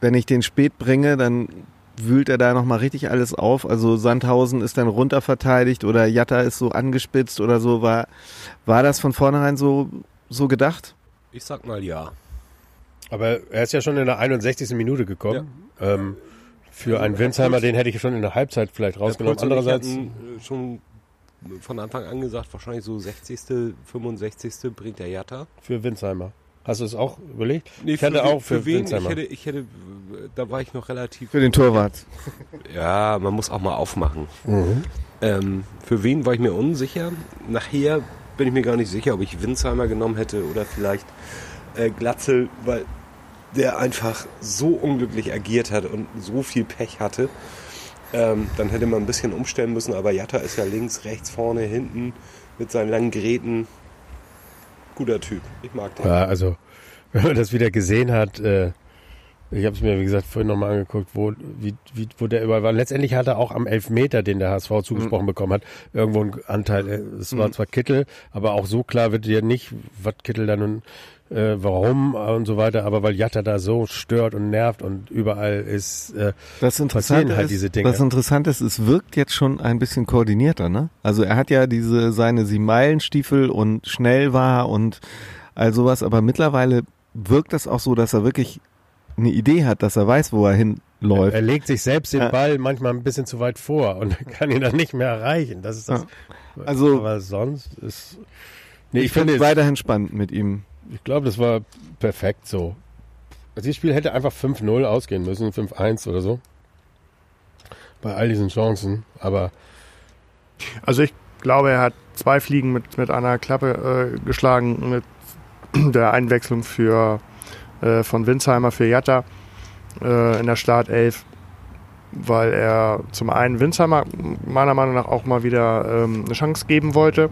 wenn ich den spät bringe, dann wühlt er da nochmal richtig alles auf. Also Sandhausen ist dann runterverteidigt oder Jatta ist so angespitzt oder so. War, war das von vornherein so, so gedacht? Ich sag mal ja. Aber er ist ja schon in der 61. Minute gekommen. Ähm, für einen Winsheimer, den hätte ich schon in der Halbzeit vielleicht rausgenommen. Andererseits, äh, schon von Anfang an gesagt, wahrscheinlich so 60., 65. bringt der Jatta. für Winsheimer. Hast du es auch überlegt? Nee, ich hatte für, auch für für, wen? Ich hätte, ich hätte, da war ich noch relativ. Für den Torwart. Ja, man muss auch mal aufmachen. Mhm. Ähm, für wen war ich mir unsicher? Nachher bin ich mir gar nicht sicher, ob ich Winsheimer genommen hätte oder vielleicht äh, Glatzel, weil der einfach so unglücklich agiert hat und so viel Pech hatte. Ähm, dann hätte man ein bisschen umstellen müssen, aber Jatta ist ja links, rechts, vorne, hinten mit seinen langen Gräten. Guter Typ. Ich mag den. Ja, also, wenn man das wieder gesehen hat, äh, ich habe es mir, wie gesagt, vorhin nochmal angeguckt, wo, wie, wie, wo der überall war. Letztendlich hat er auch am Elfmeter, den der HSV zugesprochen bekommen hat, irgendwo einen Anteil. Äh, Es war zwar Kittel, aber auch so klar wird dir nicht, was Kittel da nun, äh, warum und so weiter, aber weil Jatta da so stört und nervt und überall ist, äh, Das passieren halt ist, diese Dinge. das Interessante ist, es wirkt jetzt schon ein bisschen koordinierter, ne? Also er hat ja diese seine Sieben-Meilen-Stiefel und schnell war und all sowas, aber mittlerweile wirkt das auch so, dass er wirklich eine Idee hat, dass er weiß, wo er hinläuft. Er legt sich selbst den. Ball manchmal ein bisschen zu weit vor und kann ihn dann nicht mehr erreichen. Das ist das. Also- aber sonst ist. Nee, ich ich, finde, es weiterhin spannend mit ihm. Ich glaube, das war perfekt so. Also Dieses Spiel hätte einfach 5-0 ausgehen müssen, 5-1 oder so. Bei all diesen Chancen. Aber Also ich glaube, er hat zwei Fliegen mit, mit einer Klappe äh, geschlagen mit der Einwechslung für, äh, von Winsheimer für Jatta äh, in der Startelf, weil er zum einen Winsheimer meiner Meinung nach auch mal wieder ähm, eine Chance geben wollte,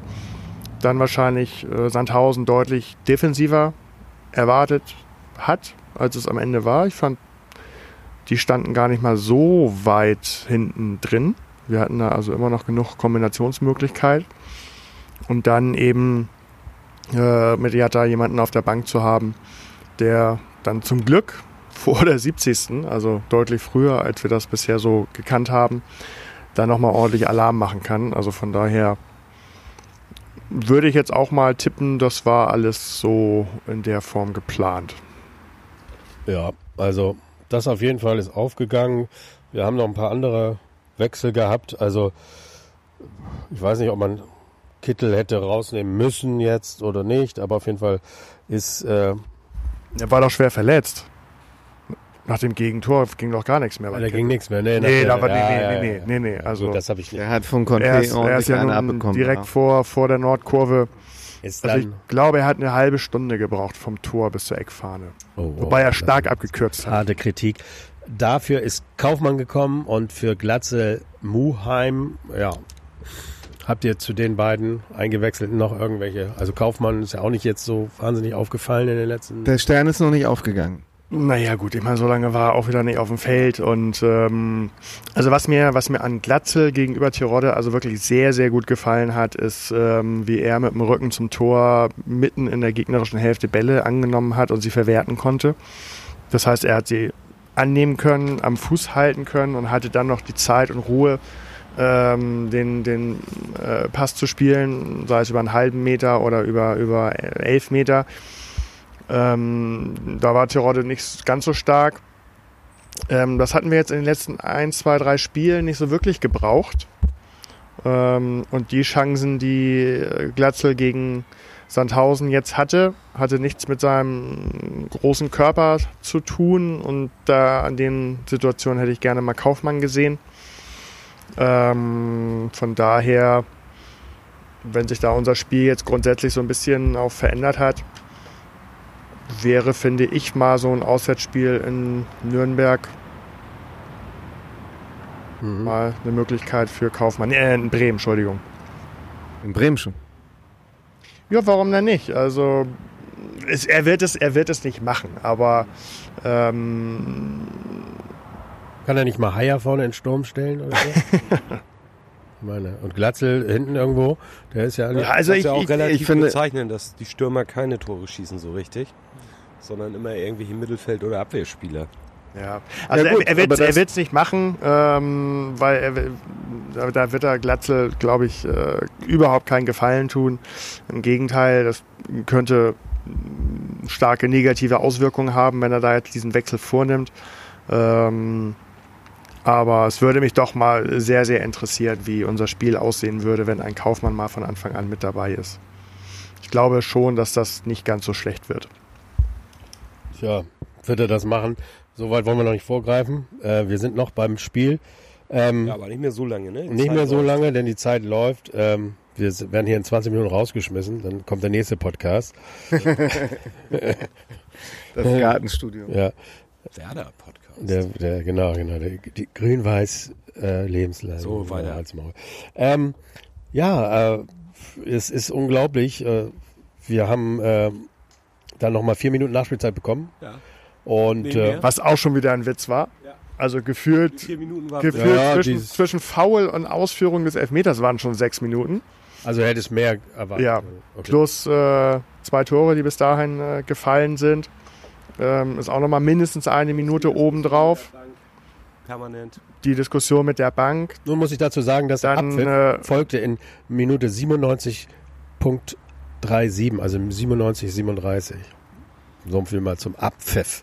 dann wahrscheinlich äh, Sandhausen deutlich defensiver erwartet hat, als es am Ende war. Ich fand, die standen gar nicht mal so weit hinten drin. Wir hatten da also immer noch genug Kombinationsmöglichkeit. Und dann eben äh, mit Jatta jemanden auf der Bank zu haben, der dann zum Glück vor der 70. also deutlich früher, als wir das bisher so gekannt haben, da nochmal ordentlich Alarm machen kann. Also von daher würde ich jetzt auch mal tippen, das war alles so in der Form geplant. ja, also das auf jeden Fall ist aufgegangen. Wir haben noch ein paar andere Wechsel gehabt. Also ich weiß nicht, ob man Kittel hätte rausnehmen müssen jetzt oder nicht, aber auf jeden Fall ist äh, Er war doch schwer verletzt. Nach dem Gegentor ging doch gar nichts mehr. Da ging nichts mehr. Nee, Nee, da war, nee, nee, ja, nee, ja. nee, nee, also Gut, das habe ich nicht. Der hat von Conte er ist, er ist ordentlich ja nun abbekommen. direkt ja. vor, vor der Nordkurve. Ist Also ich glaube, er hat eine halbe Stunde gebraucht vom Tor bis zur Eckfahne. oh, Wobei er stark abgekürzt hat. Harte Kritik. Dafür ist Kaufmann gekommen und für Glatze Muheim, ja. Habt ihr zu den beiden Eingewechselten noch irgendwelche? Also Kaufmann ist ja auch nicht jetzt so wahnsinnig aufgefallen in den letzten. Der Stern ist noch nicht aufgegangen. Naja, gut, ich meine, so lange war er auch wieder nicht auf dem Feld. Und ähm, also was mir, was mir an Glatzel gegenüber Tirode also wirklich sehr, sehr gut gefallen hat, ist, ähm, wie er mit dem Rücken zum Tor mitten in der gegnerischen Hälfte Bälle angenommen hat und sie verwerten konnte. Das heißt, er hat sie annehmen können, am Fuß halten können und hatte dann noch die Zeit und Ruhe, ähm, den, den äh, Pass zu spielen, sei es über einen halben Meter oder über, über elf Meter. Ähm, da war Tirode nicht ganz so stark. Ähm, das hatten wir jetzt in den letzten ein, zwei, drei Spielen nicht so wirklich gebraucht. Ähm, und die Chancen, die äh, Glatzel gegen Sandhausen jetzt hatte, hatte nichts mit seinem großen Körper zu tun. Und da an den Situationen hätte ich gerne mal Kaufmann gesehen. Ähm, von daher, wenn sich da unser Spiel jetzt grundsätzlich so ein bisschen auch verändert hat, wäre, finde ich, mal so ein Auswärtsspiel in Nürnberg Mhm. mal eine Möglichkeit für Kaufmann. Äh, in Bremen, Entschuldigung. In Bremen schon. Ja, warum denn nicht? Also es, er, wird es, er wird es nicht machen, aber ähm, Kann er nicht mal Haier vorne in den Sturm stellen oder so? Meine, und Glatzel hinten irgendwo, der ist ja, Ja, also ich- ja auch ich- relativ ich finde- bezeichnend, dass die Stürmer keine Tore schießen so richtig, sondern immer irgendwelche Mittelfeld- oder Abwehrspieler. ja. Also Ja, gut, er, er das- wird's nicht machen, ähm, weil er, will- da- wird er Glatzel, glaube ich, äh, überhaupt keinen Gefallen tun. Im Gegenteil, das könnte starke negative Auswirkungen haben, wenn er da jetzt diesen Wechsel vornimmt. Ähm, aber es würde mich doch mal sehr, sehr interessieren, wie unser Spiel aussehen würde, wenn ein Kaufmann mal von Anfang an mit dabei ist. Ich glaube schon, dass das nicht ganz so schlecht wird. Tja, wird er das machen? Soweit wollen wir noch nicht vorgreifen. Äh, wir sind noch beim Spiel. Ähm, Ja, aber nicht mehr so lange, ne? Die nicht Zeit mehr so läuft. lange, denn die Zeit läuft. Ähm, wir werden hier in 20 Minuten rausgeschmissen. Dann kommt der nächste Podcast. Das Gartenstudio. Ja, Werder-Podcast. Der, der, genau, genau. Der, die grün-weiß äh, Lebenslang. So, weiter. Als Maul. Ähm, ja, äh, es ist unglaublich. Äh, wir haben äh, dann nochmal vier Minuten Nachspielzeit bekommen. Ja. Und Nehmen äh. Was auch schon wieder ein Witz war. Ja. Also gefühlt, gefühlt Ja, zwischen, zwischen Foul und Ausführung des Elfmeters waren schon sechs Minuten. also hätte es mehr erwartet. Ja. Okay. Plus äh, zwei Tore, die bis dahin äh, gefallen sind. Ähm, ist auch nochmal mindestens eine Minute obendrauf. Permanent. Die Diskussion mit der Bank. Nun muss ich dazu sagen, dass der Dann Abpfiff äh, folgte in Minute 97.37, also 97, 37. So viel mal zum Abpfiff.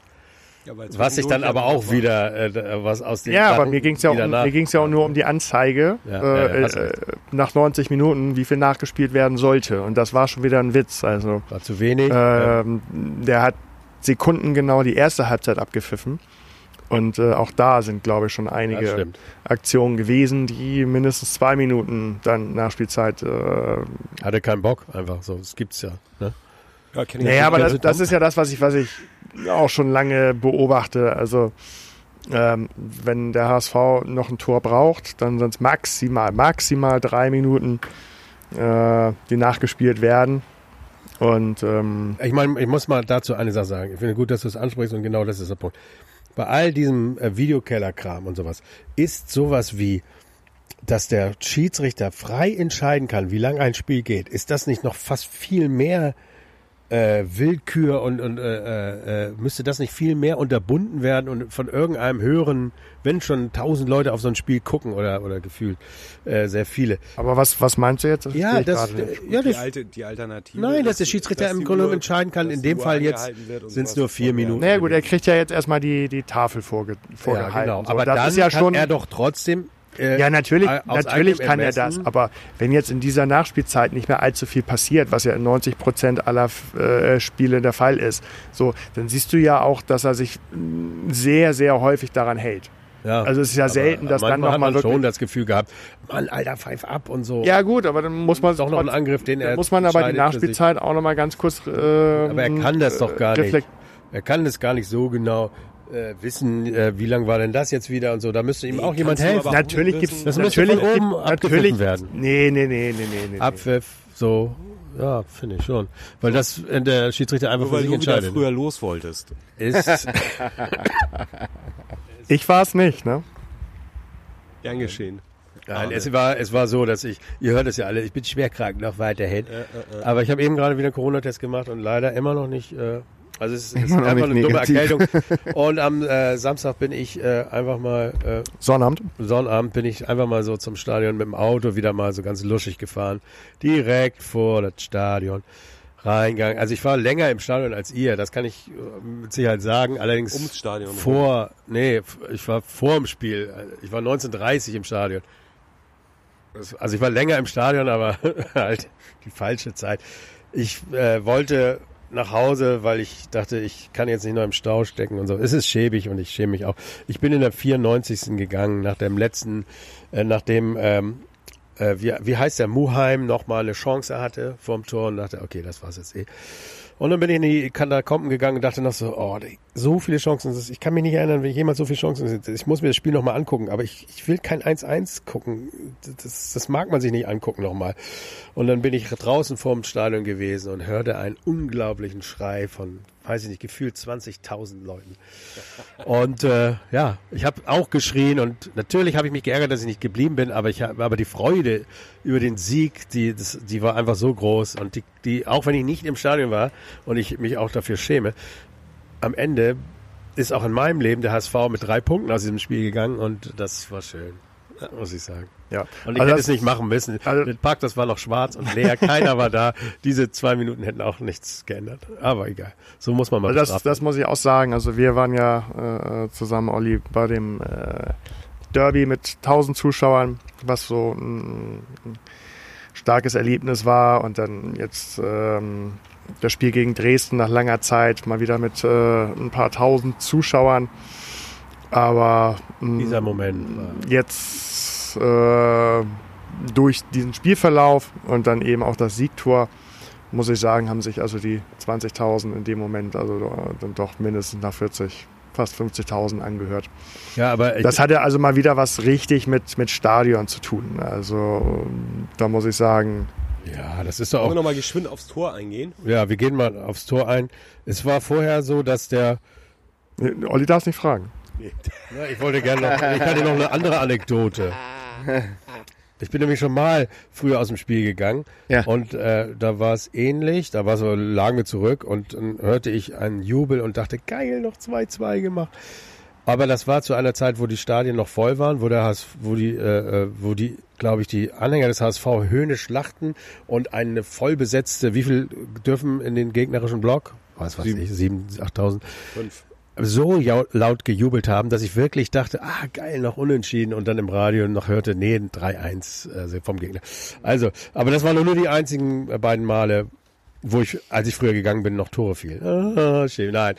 Ja, Was sich dann aber auch wieder äh, was aus dem ja, aber mir ging es ja, um, nach- mir ging's ja auch nur um die Anzeige, Ja, äh, ja, ja, hast äh, nach 90 Minuten, wie viel nachgespielt werden sollte. Und das war schon wieder ein Witz. Also war zu wenig. Ja. Ähm, der hat sekundengenau die erste Halbzeit abgepfiffen. Und äh, auch da sind, glaube ich, schon einige. Aktionen gewesen, die mindestens zwei Minuten dann Nachspielzeit. Äh, Hatte keinen Bock, einfach so. Das gibt's ja. Ne? Ja, kenn ich naja, aber das, das ist ja das, was ich, was ich auch schon lange beobachte. Also ähm, wenn der HSV noch ein Tor braucht, dann sind es maximal, maximal drei Minuten, äh, die nachgespielt werden. Und ähm, Ich meine, ich muss mal dazu eine Sache sagen. Ich finde gut, dass du es ansprichst und genau das ist der Punkt. Bei all diesem äh, Videokellerkram und sowas ist sowas wie, dass der Schiedsrichter frei entscheiden kann, wie lang ein Spiel geht. Ist das nicht noch fast viel mehr äh, Willkür und, und äh, äh, müsste das nicht viel mehr unterbunden werden und von irgendeinem höheren, wenn schon tausend Leute auf so ein Spiel gucken oder, oder gefühlt äh, sehr viele. aber was, was meinst du jetzt? Das Ja, das, ja, die, das, alte, die Alternative. Nein, dass der Schiedsrichter im die Grunde Uhr- entscheiden kann. dass In die dem Fall jetzt sind's sowas nur vier Minuten. Naja gut, er kriegt ja jetzt erstmal die, die Tafel vorge vorgehalten. Ja, genau. So, Aber das dann ist ja kann schon, er doch trotzdem äh, Ja, natürlich, natürlich kann er das. Ermessen- Aber wenn jetzt in dieser Nachspielzeit nicht mehr allzu viel passiert, was ja in 90 Prozent aller äh, Spiele der Fall ist, so, dann siehst du ja auch, dass er sich mh, sehr, sehr häufig daran hält. Ja, Also es ist ja selten, dass dann manchmal noch hat mal man schon wirklich- das Gefühl gehabt, Mann, Alter, pfeif ab und so. Ja gut, aber dann muss man doch noch ein Angriff, den er muss man aber die. Nachspielzeit auch noch mal ganz kurz. Äh, Aber er kann das doch gar nicht. reflekt- Er kann das gar nicht so genau äh, wissen, äh, wie lang war denn das jetzt wieder und so. Da müsste ihm Nee, auch jemand du helfen. Natürlich gibt's Das müsste natürlich von oben gibt- natürlich werden. Nee, nee, nee, nee, nee, nee. Abpfiff, so, ja, finde ich schon. Weil das äh, der Schiedsrichter einfach Nur für weil sich du wieder entscheidet. früher los wolltest. Ist, Ich war es nicht, ne? Gern geschehen. nein, es war, es war so, dass ich, ihr hört es ja alle, ich bin schwer krank noch weiterhin. Aber ich habe eben gerade wieder einen Corona-Test gemacht und leider immer noch nicht, äh, also es ist, es ist einfach eine nicht dumme negativ. Erkältung. Und am äh, Samstag bin ich äh, einfach mal, äh, Sonnabend. Sonnabend bin ich einfach mal so zum Stadion mit dem Auto wieder mal so ganz luschig gefahren. Direkt vor das Stadion reingegangen. Also ich war länger im Stadion als ihr, das kann ich äh, mit Sicherheit sagen. Allerdings Ums Stadion vor, nee, ich war vor dem Spiel. Ich war 1930 im Stadion. Also ich war länger im Stadion, aber halt die falsche Zeit. Ich äh, wollte nach Hause, weil ich dachte, ich kann jetzt nicht noch im Stau stecken und so. Es ist schäbig und ich schäme mich auch. Ich bin in der 94. gegangen, nach dem letzten, äh, nachdem, ähm, äh, wie, wie heißt der, Muheim noch mal eine Chance hatte vorm Tor und dachte, okay, das war's jetzt eh. Und dann bin ich in die Katakomben gegangen und dachte noch so, oh, so viele Chancen. Ich kann mich nicht erinnern, wenn ich jemals so viele Chancen hatte. Ich muss mir das Spiel nochmal angucken, aber ich, ich will kein 1-1 gucken. Das, das mag man sich nicht angucken nochmal. Und dann bin ich draußen vorm Stadion gewesen und hörte einen unglaublichen Schrei von, weiß ich nicht, gefühlt 20.000 Leuten. Und äh, ja, ich habe auch geschrien und natürlich habe ich mich geärgert, dass ich nicht geblieben bin, aber ich habe aber die Freude über den Sieg, die das, die war einfach so groß und die, die auch wenn ich nicht im Stadion war und ich mich auch dafür schäme, am Ende ist auch in meinem Leben der HSV mit drei Punkten aus diesem Spiel gegangen und das war schön, muss ich sagen. Ja. Und ich Also hätte das- es nicht machen müssen. also- Der Park, das war noch schwarz und leer, keiner war da. Diese zwei Minuten hätten auch nichts geändert. Aber egal. So muss man mal Also das, das muss ich auch sagen. Also wir waren ja äh, zusammen, Olli, bei dem äh, Derby mit 1000 Zuschauern, was so ein, ein starkes Erlebnis war. Und dann jetzt ähm, das Spiel gegen Dresden nach langer Zeit mal wieder mit äh, ein paar tausend Zuschauern. Aber mh, Dieser Moment war. jetzt äh, durch diesen Spielverlauf und dann eben auch das Siegtor, muss ich sagen, haben sich also die 20.000 in dem Moment also äh, dann doch mindestens nach 40, fast 50.000 angehört. Ja, aber Das hatte also mal wieder was richtig mit, mit Stadion zu tun. Also da muss ich sagen, ja, das ist doch Wollen wir auch. nochmal geschwind aufs Tor eingehen? Ja, wir gehen mal aufs Tor ein. Es war vorher so, dass der. Olli darf nicht fragen. Ja, ich wollte gerne noch. Ich hatte noch eine andere Anekdote. Ich bin nämlich schon mal früher aus dem Spiel gegangen Ja. und äh, da war es ähnlich. Da war so, lagen wir zurück und dann hörte ich einen Jubel und dachte, geil, noch 2-2 gemacht. Aber das war zu einer Zeit, wo die Stadien noch voll waren, wo der HSV, wo die, äh, äh, wo die, glaube ich, die Anhänger des HSV höhnisch schlachten und eine voll besetzte, wie viel dürfen in den gegnerischen Block? Was weiß ich, 7.000, 8.000 Fünf. So laut gejubelt haben, dass ich wirklich dachte, ah geil, noch unentschieden und dann im Radio noch hörte, nee, 3-1 also vom Gegner. Also, aber das waren nur die einzigen äh, beiden Male, wo ich, als ich früher gegangen bin, noch Tore fielen. Ah, schön, nein.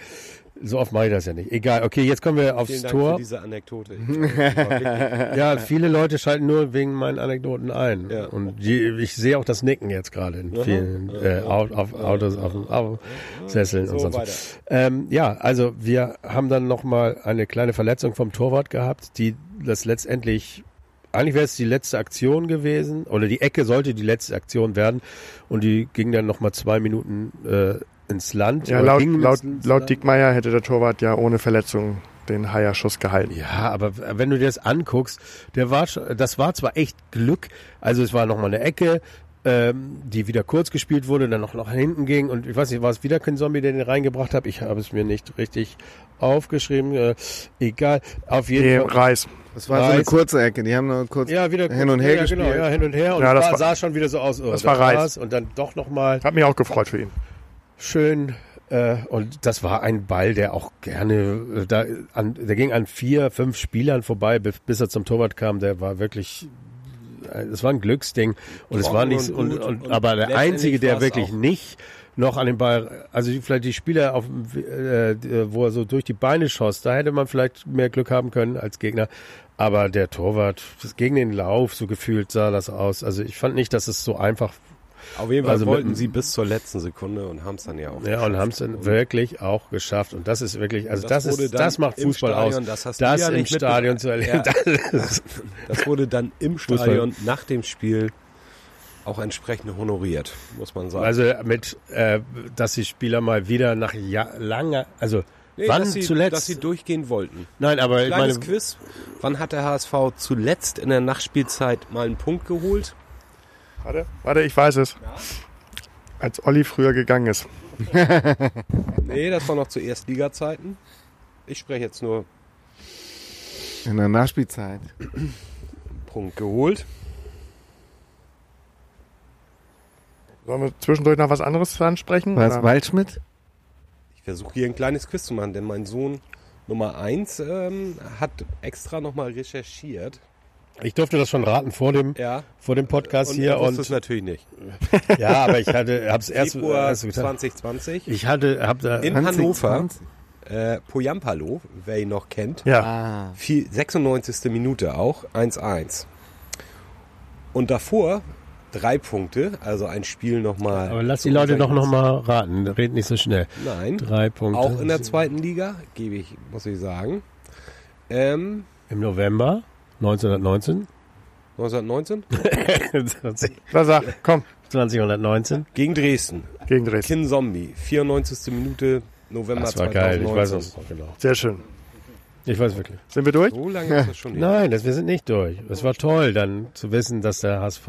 So oft mache ich das ja nicht. Egal, okay, jetzt kommen wir aufs Vielen Dank Tor. für diese Anekdote. Ja, viele Leute schalten nur wegen meinen Anekdoten ein. Ja. Und die, ich sehe auch das Nicken jetzt gerade in vielen äh, Au- auf, Autos, auf, auf Sesseln und So, sonst. weiter. Ähm, ja, also wir haben dann nochmal eine kleine Verletzung vom Torwart gehabt, die das letztendlich, eigentlich wäre es die letzte Aktion gewesen, oder die Ecke sollte die letzte Aktion werden und die ging dann nochmal zwei Minuten äh, ins Land. Ja, laut, ging laut, ins laut Land. Diekmeyer hätte der Torwart ja ohne Verletzung den Haierschuss gehalten. Ja, aber wenn du dir das anguckst, der war, schon- das war zwar echt Glück, also es war nochmal eine Ecke, ähm, die wieder kurz gespielt wurde, dann noch nach hinten ging und ich weiß nicht, war es wieder kein Zombie, der den reingebracht hat? Ich habe es mir nicht richtig aufgeschrieben. Äh, egal, auf jeden Nee, Fall. Reis. Das war so eine kurze Ecke. Die haben nur kurz. Ja, wieder Hin und her ja, gespielt. Genau, ja, hin und her und Ja, es das war, war- sah schon wieder so aus. Oh, das war Reis. war's. Und dann doch nochmal Hat mich auch gefreut für ihn. Schön Äh, und das war ein Ball, der auch gerne, äh, da, an, der ging an vier, fünf Spielern vorbei, bis, bis er zum Torwart kam. Der war wirklich, äh, es war ein Glücksding. Und es war nicht, und und, und, und aber der einzige, der wirklich nicht noch an den Ball, also vielleicht die Spieler, auf, äh, wo er so durch die Beine schoss, da hätte man vielleicht mehr Glück haben können als Gegner. Aber der Torwart, gegen den Lauf, so gefühlt sah das aus. Also ich fand nicht, dass es so einfach Auf jeden Fall Also mit- wollten sie bis zur letzten Sekunde und haben es dann ja auch Ja, und haben es dann wirklich auch geschafft. Und das ist wirklich, also das, wurde ist, das macht im Fußball Stadion, aus. das hast du das ja im Stadion zu erleben. Das ist, Das wurde dann im Stadion nach dem Spiel auch entsprechend honoriert, muss man sagen. also mit, äh, dass die Spieler mal wieder nach ja, langer, also Nee, wann dass sie, zuletzt? Dass sie durchgehen wollten. Nein, aber ich Kleines meine, Quiz. Wann hat der HSV zuletzt in der Nachspielzeit mal einen Punkt geholt? Warte, warte, ich weiß es. Als Olli früher gegangen ist. Nee, das war noch zu Erstliga-Zeiten. Ich spreche jetzt nur In der Nachspielzeit. Punkt geholt. Sollen wir zwischendurch noch was anderes ansprechen? War es? Waldschmidt? Ich versuche hier ein kleines Quiz zu machen, denn mein Sohn Nummer 1 ähm, hat extra nochmal recherchiert. Ich durfte das schon raten vor dem, Ja. vor dem Podcast und hier er und es natürlich nicht. ja, aber ich hatte, hab's erst, Februar erst getan. 2020 Ich hatte, hab da, in 20, Hannover, 20. äh, Poyampalo, wer ihn noch kennt. Ja, Ah. Viel- 96. Minute auch, 1-1. Und davor drei Punkte, also ein Spiel nochmal. aber lass die Leute doch noch mal raten. Red nicht so schnell. Nein, Drei Punkte. auch in der zweiten Liga, gebe ich, muss ich sagen. Ähm, Im November 1919. 1919 da sag, komm, 2019. gegen Dresden. gegen Dresden. Kin Zombie, 94. Minute, November Das war 2019. geil. Ich weiß es genau. Sehr schön. Ich weiß wirklich. Sind wir durch? So lange ist das schon. Nein, das, wir sind nicht durch. Es war toll, dann zu wissen, dass der HSV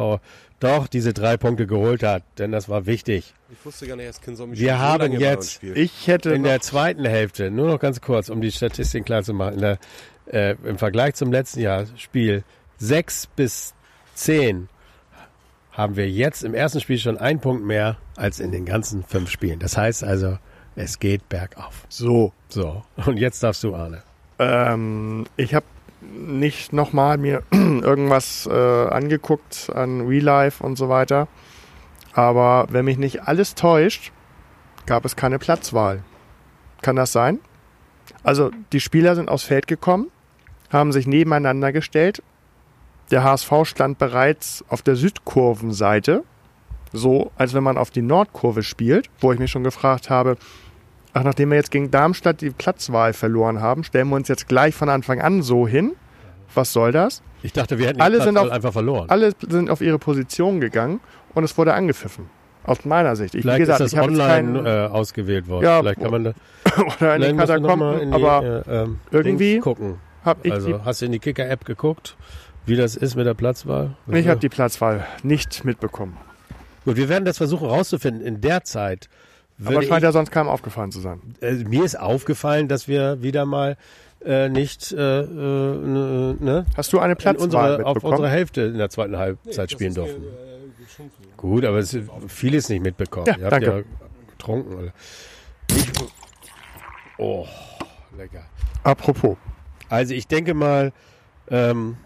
doch diese drei Punkte geholt hat, denn das war wichtig. Ich wusste gar nicht, dass Kin Zombie Wir schon so haben jetzt-. Ich hätte In der zweiten Hälfte, nur noch ganz kurz, um die Statistik klar zu machen, in der, äh, im Vergleich zum letzten Jahr Spiel 6 bis 10 haben wir jetzt im ersten Spiel schon einen Punkt mehr als in den ganzen fünf Spielen. Das heißt also, es geht bergauf. so. So, und jetzt darfst du, Arne. Ähm, ich habe nicht nochmal mir irgendwas äh, angeguckt an Real Life und so weiter. Aber wenn mich nicht alles täuscht, gab es keine Platzwahl. Kann das sein? Also die Spieler sind aufs Feld gekommen, haben sich nebeneinander gestellt. Der HSV stand bereits auf der Südkurvenseite, so als wenn man auf die Nordkurve spielt, wo ich mich schon gefragt habe, Ach, nachdem wir jetzt gegen Darmstadt die Platzwahl verloren haben, stellen wir uns jetzt gleich von Anfang an so hin. Was soll das? Ich dachte, wir hätten Alle die sind auf- einfach verloren. Alle sind auf ihre Position gegangen und es wurde angepfiffen. Aus meiner Sicht. Ich, Vielleicht wie gesagt, ist das ich habe jetzt online keinen, äh, ausgewählt worden. Ja, Vielleicht kann man da oder in mal Katakomben, die, aber äh, ähm, irgendwie gucken. Habe ich, Also hast du in die Kicker-App geguckt, wie das ist mit der Platzwahl? die, ich habe die Platzwahl nicht mitbekommen. Gut, wir werden das versuchen rauszufinden. In der Zeit Aber scheint ich, ja sonst keinem aufgefallen zu sein. äh, mir ist aufgefallen, dass wir wieder mal äh, nicht äh, äh, ne, Hast du eine in Platzwahl unsere, auf mitbekommen? unsere Hälfte in der zweiten Halbzeit spielen durften. Gut, aber es ist vieles nicht mitbekommen. Ja, Ihr habt danke. ja getrunken. Oder? Ich, oh, lecker. Apropos. Also ich denke mal, ähm,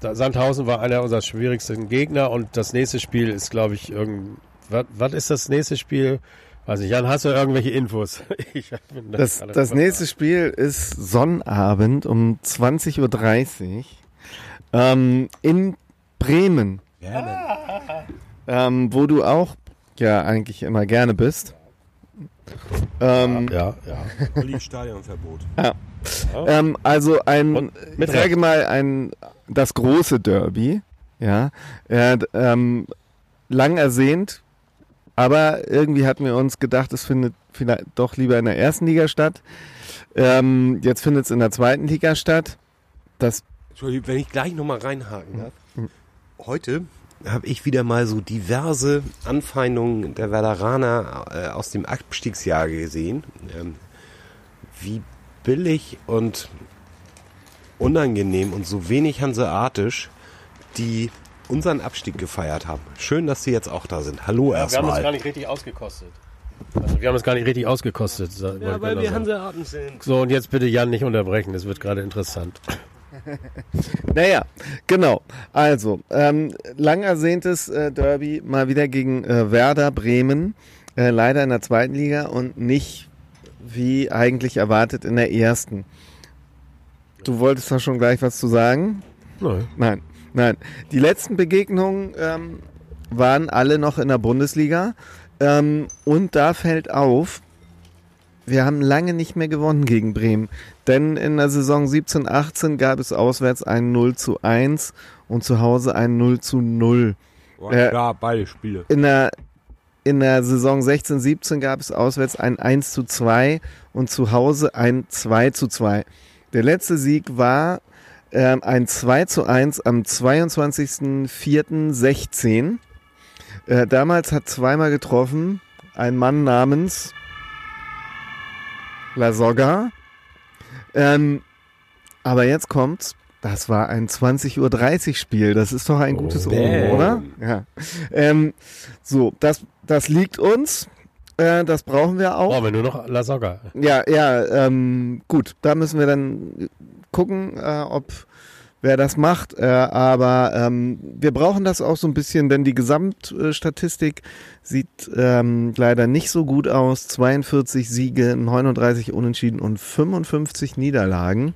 da- Sandhausen war einer unserer schwierigsten Gegner und das nächste Spiel ist, glaube ich, irgend. Was, was ist das nächste Spiel? Weiß nicht, Jan, hast du irgendwelche Infos? Ich hab- Das, das nächste Spiel ist Sonnabend um 20.30 Uhr ähm, in Bremen, ähm, wo du auch ja eigentlich immer gerne bist. Ähm, Ja, ja. Olli Stadionverbot. Ähm, also ein, ich sage mal, ein, das große Derby, ja, ja ähm, lang ersehnt, aber irgendwie hatten wir uns gedacht, es findet vielleicht doch lieber in der ersten Liga statt. Ähm, jetzt findet es in der zweiten Liga statt. Das Entschuldigung, wenn ich gleich nochmal reinhaken darf. Heute habe ich wieder mal so diverse Anfeindungen der Werderaner äh, aus dem Abstiegsjahr gesehen. Ähm, wie billig und unangenehm und so wenig hanseatisch die unseren Abstieg gefeiert haben. Schön, dass sie jetzt auch da sind. Hallo wir haben das gar erstmal. nicht richtig ausgekostet. Also wir haben es gar nicht richtig ausgekostet. Ja, weil wir sagen. Hanseaten sind. So, und jetzt bitte Jan nicht unterbrechen, das wird gerade interessant. Naja, genau. Also, ähm, lang ersehntes äh, Derby mal wieder gegen äh, Werder Bremen. Äh, leider in der zweiten Liga und nicht wie eigentlich erwartet in der ersten. Du wolltest da schon gleich was zu sagen? Nein. Nein, nein. Die letzten Begegnungen ähm, waren alle noch in der Bundesliga. Ähm, und da fällt auf, wir haben lange nicht mehr gewonnen gegen Bremen. Denn in der Saison 17-18 gab es auswärts ein 0 zu 1 und zu Hause ein 0 zu 0. Boah, Äh, ja, beide Spiele. In der, in der Saison 16-17 gab es auswärts ein 1 zu 2 und zu Hause ein 2 zu 2. Der letzte Sieg war ähm, ein 2 zu 1 am 22.04.16. Äh, damals hat zweimal getroffen ein Mann namens La Soga. Ähm, aber jetzt kommt's. Das war ein 20.30 Uhr Spiel. Das ist doch ein Oh, gutes. Omen, oder? Ja. Ähm, so, das, das liegt uns. Äh, das brauchen wir auch. Brauchen wir nur noch La Soga. Ja, ja, ähm, gut. Da müssen wir dann gucken, äh, ob wer das macht. Äh, aber ähm, wir brauchen das auch so ein bisschen, denn die Gesamtstatistik sieht ähm, leider nicht so gut aus. 42 Siege, 39 Unentschieden und 55 Niederlagen.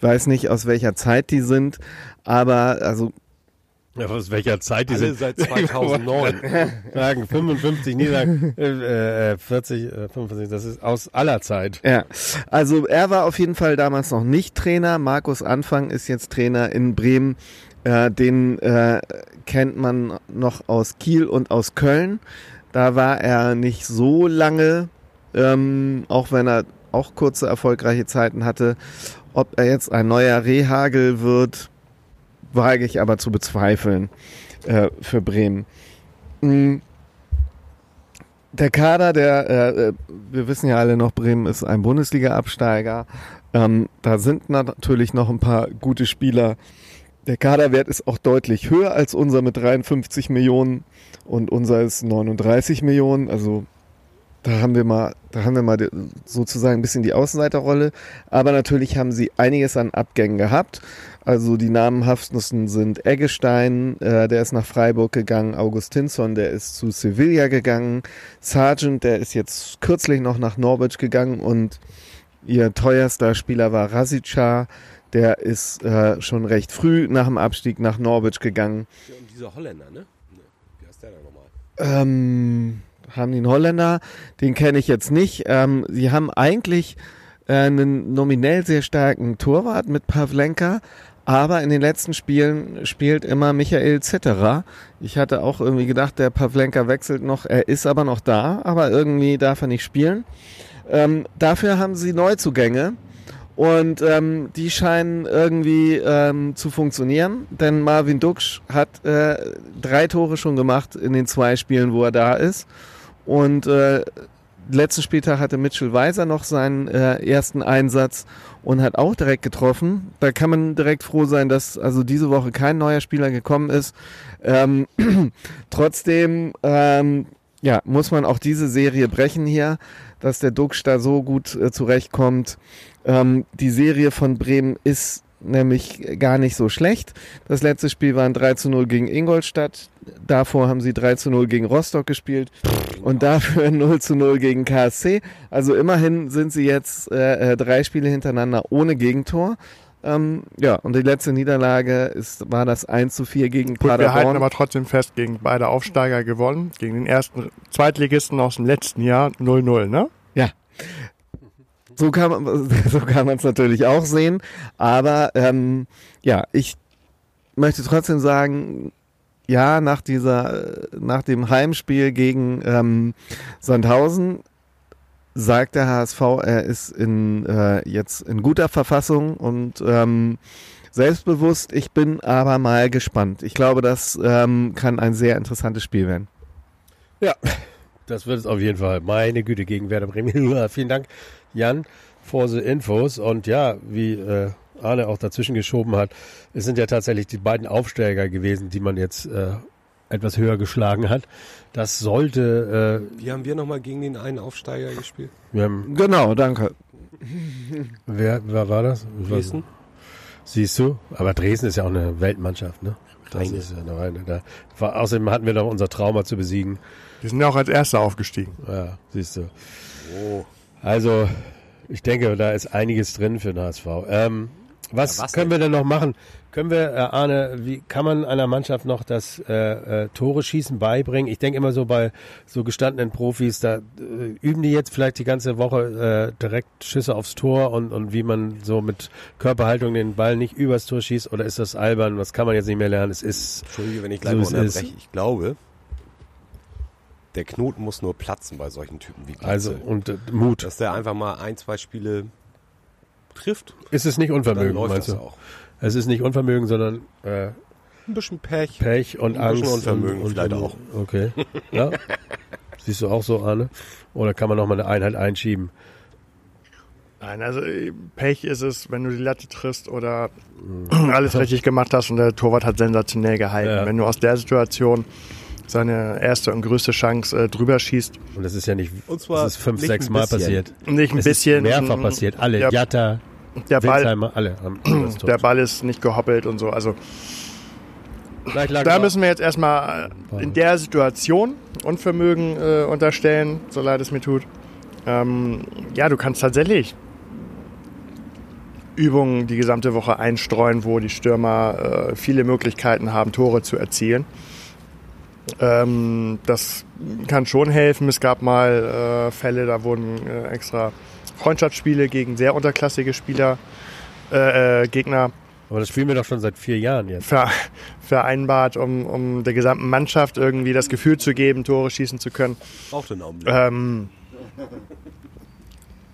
Weiß nicht, aus welcher Zeit die sind, aber also Ja, aus welcher Zeit die Alle sind? seit 2009. Sagen 55 Niederlagen, äh, äh, 40, äh, 55, das ist aus aller Zeit. Ja, also er war auf jeden Fall damals noch nicht Trainer. Markus Anfang ist jetzt Trainer in Bremen. Äh, den äh, kennt man noch aus Kiel und aus Köln. Da war er nicht so lange, ähm, auch wenn er auch kurze erfolgreiche Zeiten hatte. Ob er jetzt ein neuer Rehagel wird, wage ich aber zu bezweifeln äh, für Bremen. Mm. Der Kader, der, äh, äh, wir wissen ja alle noch, Bremen ist ein Bundesliga-Absteiger. Ähm, da sind natürlich noch ein paar gute Spieler. Der Kaderwert ist auch deutlich höher als unser mit 53 Millionen und unser ist 39 Millionen. Also da haben wir mal, da haben wir mal sozusagen ein bisschen die Außenseiterrolle. Aber natürlich haben sie einiges an Abgängen gehabt. Also die namenhaftesten sind Eggestein, äh, der ist nach Freiburg gegangen, Augustinsson, der ist zu Sevilla gegangen, Sargent, der ist jetzt kürzlich noch nach Norwich gegangen und ihr teuerster Spieler war Rasica, der ist äh, schon recht früh nach dem Abstieg nach Norwich gegangen. Ja, und dieser Holländer, ne? Ne, Wie heißt der da nochmal? Ähm, haben einen Holländer, den kenne ich jetzt nicht. Ähm, sie haben eigentlich äh, einen nominell sehr starken Torwart mit Pavlenka, aber in den letzten Spielen spielt immer Michael Zitterer. Ich hatte auch irgendwie gedacht, der Pavlenka wechselt noch, er ist aber noch da, aber irgendwie darf er nicht spielen. Ähm, dafür haben sie Neuzugänge. Und ähm, die scheinen irgendwie ähm, zu funktionieren, denn Marvin Duksch hat äh, drei Tore schon gemacht in den zwei Spielen, wo er da ist. Und äh, letzten Spieltag hatte Mitchell Weiser noch seinen äh, ersten Einsatz und hat auch direkt getroffen. Da kann man direkt froh sein, dass also diese Woche kein neuer Spieler gekommen ist. Ähm, trotzdem ähm, ja, muss man auch diese Serie brechen hier, dass der Duksch da so gut äh, zurechtkommt. Ähm, die Serie von Bremen ist nämlich gar nicht so schlecht. Das letzte Spiel war ein 3 zu 0 gegen Ingolstadt. Davor haben sie 3 zu 0 gegen Rostock gespielt und dafür 0 zu 0 gegen KSC. Also immerhin sind sie jetzt äh, äh, drei Spiele hintereinander ohne Gegentor. Ähm, ja, und die letzte Niederlage ist, war das 1 zu 4 gegen Gut, wir halten Paderborn. aber trotzdem fest, gegen beide Aufsteiger gewonnen. Gegen den ersten Zweitligisten aus dem letzten Jahr 0-0, ne? So kann man so kann man es natürlich auch sehen. Aber ähm, ja, ich möchte trotzdem sagen, ja, nach dieser, nach dem Heimspiel gegen ähm, Sandhausen sagt der HSV, er ist in äh, jetzt in guter Verfassung und ähm, selbstbewusst. Ich bin aber mal gespannt. Ich glaube, das ähm, kann ein sehr interessantes Spiel werden. Das wird es auf jeden Fall. Meine Güte, gegen Werder Bremen. Vielen Dank, Jan, for the Infos. Und ja, wie äh, Arne auch dazwischen geschoben hat, es sind ja tatsächlich die beiden Aufsteiger gewesen, die man jetzt äh, etwas höher geschlagen hat. Das sollte, äh, Wie haben wir nochmal gegen den einen Aufsteiger gespielt? wir haben, Genau, danke. wer, wer war das? Dresden? Siehst du? Aber Dresden ist ja auch eine Weltmannschaft, ne? Das ist ja eine reine. Da war, außerdem hatten wir noch unser Trauma zu besiegen. Die sind ja auch als Erster aufgestiegen. Ja, siehst du. Oh. Also, ich denke, da ist einiges drin für den HSV. Ähm, was, Ja, was können denn? wir denn noch machen? Können wir, äh, Arne, wie kann man einer Mannschaft noch das äh, äh, Tore schießen beibringen? Ich denke immer so bei so gestandenen Profis, da äh, üben die jetzt vielleicht die ganze Woche äh, direkt Schüsse aufs Tor und, und wie man so mit Körperhaltung den Ball nicht übers Tor schießt oder ist das albern? Das kann man jetzt nicht mehr lernen. Es ist Entschuldige, wenn ich gleich So mal unterbreche. Ich glaube, der Knoten muss nur platzen bei solchen Typen wie Glatze. also und äh, Mut. dass der einfach mal ein, zwei Spiele trifft. Ist es nicht Dann Unvermögen, läuft meinst das du? auch. Es ist nicht Unvermögen, sondern äh, Ein bisschen Pech. Pech und Ein bisschen Angst. Unvermögen und, und, vielleicht auch. Okay. Ja. Siehst du auch so, Arne? Oder kann man noch mal eine Einheit einschieben? Nein, also äh, Pech ist es, wenn du die Latte triffst oder alles richtig gemacht hast und der Torwart hat sensationell gehalten. Ja. Wenn du aus der Situation seine erste und größte Chance äh, drüber schießt, Und das ist ja nicht, Und zwar das ist fünf, nicht sechs Mal bisschen. passiert. nicht ein es bisschen. ist mehrfach mm, passiert. Alle, Ja. Jatta, Der Ball, alle haben das Tor. der Ball ist nicht gehoppelt und so. Also da müssen wir jetzt erstmal äh, in der Situation Unvermögen äh, unterstellen, so leid es mir tut. Ähm, ja, du kannst tatsächlich Übungen die gesamte Woche einstreuen, wo die Stürmer äh, viele Möglichkeiten haben, Tore zu erzielen. Ähm, das kann schon helfen. Es gab mal äh, Fälle, da wurden äh, extra Freundschaftsspiele gegen sehr unterklassige Spieler, äh, äh, Gegner Aber das spielen wir doch schon seit vier Jahren jetzt. ver vereinbart, um, um der gesamten Mannschaft irgendwie das Gefühl zu geben, Tore schießen zu können. Braucht einen Augenblick. Ähm,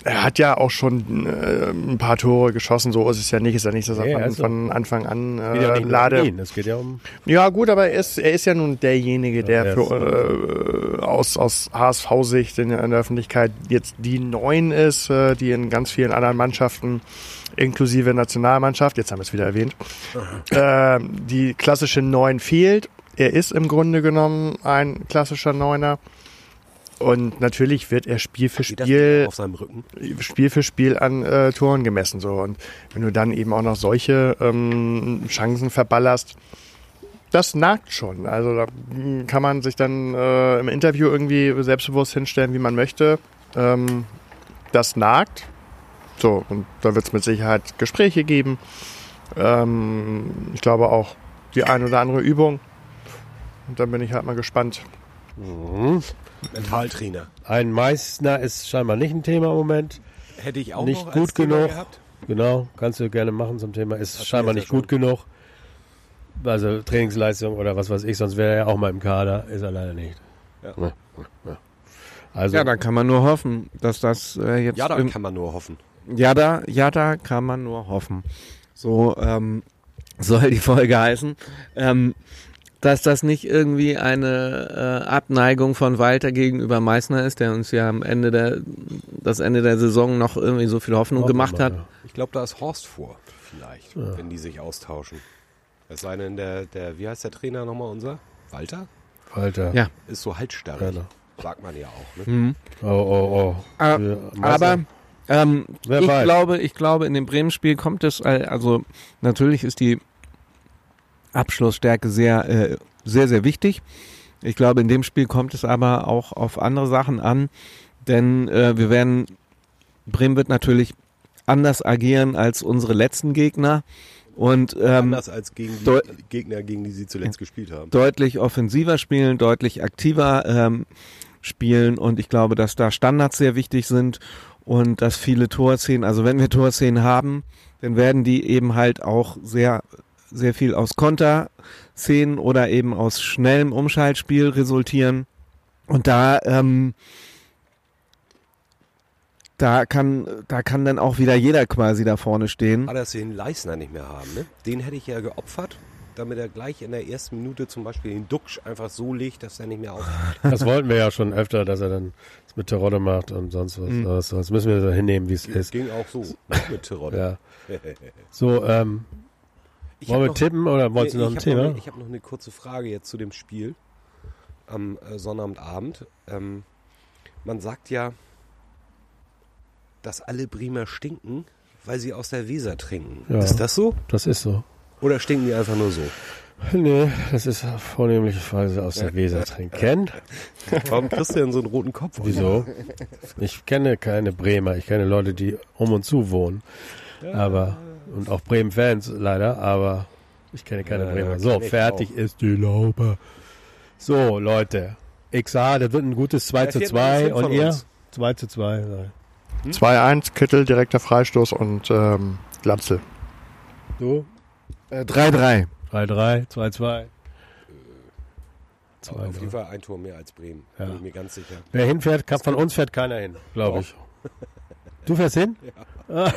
er hat ja auch schon äh, ein paar Tore geschossen, so ist es ja nicht. Ist ja nicht, dass er Nee, von, also- von Anfang an Geht ja äh, nicht nur um Lade. ihn. Es geht ja um. Ja, gut, aber er ist, er ist ja nun derjenige, der er für, äh, aus, aus HSV-Sicht in, in der Öffentlichkeit jetzt die Neun ist, äh, die in ganz vielen anderen Mannschaften, inklusive Nationalmannschaft, jetzt haben wir es wieder erwähnt, äh, die klassische Neun fehlt. Er ist im Grunde genommen ein klassischer Neuner. Und natürlich wird er Spiel für Spiel? Spiel für Spiel an äh, Toren gemessen. So. Und wenn du dann eben auch noch solche ähm, Chancen verballerst, das nagt schon. Also da kann man sich dann äh, im Interview irgendwie selbstbewusst hinstellen, wie man möchte. Ähm, das nagt. So, und da wird es mit Sicherheit Gespräche geben. Ähm, ich glaube auch die ein oder andere Übung. Und dann bin ich halt mal gespannt. Mhm. Mentaltrainer. Ein Meißner ist scheinbar nicht ein Thema im Moment. Hätte ich auch Nicht noch gut als Thema genug. gehabt. Genau, kannst du gerne machen zum Thema. Ist Hatten scheinbar nicht ja gut genug. Also Trainingsleistung oder was weiß ich, sonst wäre er ja auch mal im Kader. Ist er leider nicht. Ja. Also, Ja, da kann man nur hoffen, dass das äh, jetzt. Ja, da kann man nur hoffen. ja, da, ja, da kann man nur hoffen. So ähm, soll die Folge heißen. Ähm, dass das nicht irgendwie eine äh, Abneigung von Walter gegenüber Meißner ist, der uns ja am Ende der das Ende der Saison noch irgendwie so viel Hoffnung gemacht mal, hat. ja. Ich glaube, da ist Horst vor, vielleicht, wenn die sich austauschen. Es sei denn, der, der, wie heißt der Trainer nochmal unser? Walter? Walter. Ja. Ist so halsstarrig. Genau. Sagt man ja auch. Ne? Mhm. Oh, oh, oh. Ah, Für Meißner. Aber ähm, ich weiß. glaube, ich glaube, in dem Bremen-Spiel kommt es, äh, also natürlich ist die Abschlussstärke sehr, äh, sehr, sehr wichtig. Ich glaube, in dem Spiel kommt es aber auch auf andere Sachen an, denn äh, wir werden, Bremen wird natürlich anders agieren als unsere letzten Gegner und ähm, Anders als gegen die Gegner, gegen die sie zuletzt gespielt haben. deutlich offensiver spielen, deutlich aktiver ähm, spielen und ich glaube, dass da Standards sehr wichtig sind und dass viele Torszenen, also wenn wir Torszenen haben, dann werden die eben halt auch sehr sehr viel aus Konterszenen oder eben aus schnellem Umschaltspiel resultieren und da ähm, da kann da kann dann auch wieder jeder quasi da vorne stehen. Ah, dass wir den Leisner nicht mehr haben. Ne? Den hätte ich ja geopfert, damit er gleich in der ersten Minute zum Beispiel den Duxch einfach so legt, dass er nicht mehr auf. Das wollten wir ja schon öfter, dass er dann das mit Terodde macht und sonst was. Mhm. Das, das müssen wir so hinnehmen, wie es Es ist. ging auch so mit Tirol. Ja. So, ähm, Wollen wir noch- tippen oder wolltest du noch ein Thema? Noch, ich habe noch eine kurze Frage jetzt zu dem Spiel am äh, Sonnabendabend. Ähm, man sagt ja, dass alle Bremer stinken, weil sie aus der Weser trinken. Ja. Ist das so? Das ist so. Oder stinken die einfach nur so? Nee, das ist vornehmlich, weil sie aus der Weser trinken. Ken? Warum kriegst du denn so einen roten Kopf? Wieso? Ich kenne keine Bremer. Ich kenne Leute, die um und zu wohnen. Aber, und auch Bremen-Fans leider, aber ich kenne keine Ja, Bremer. So, fertig ist die Laube. So, Leute. XA, das wird ein gutes 2 Wer zu fährt 2 alles hin und ihr? uns? 2 zu 2. 2-1, Kittel, direkter Freistoß und ähm, Glatzel. Du? Äh, 3-3. 3-3, 2-2. Aber auf jeden Fall ein Tor mehr als Bremen. Ja. Bin ich mir ganz sicher. Wer hinfährt, kann, von uns fährt keiner hin, glaube ich. Du fährst hin? Ja.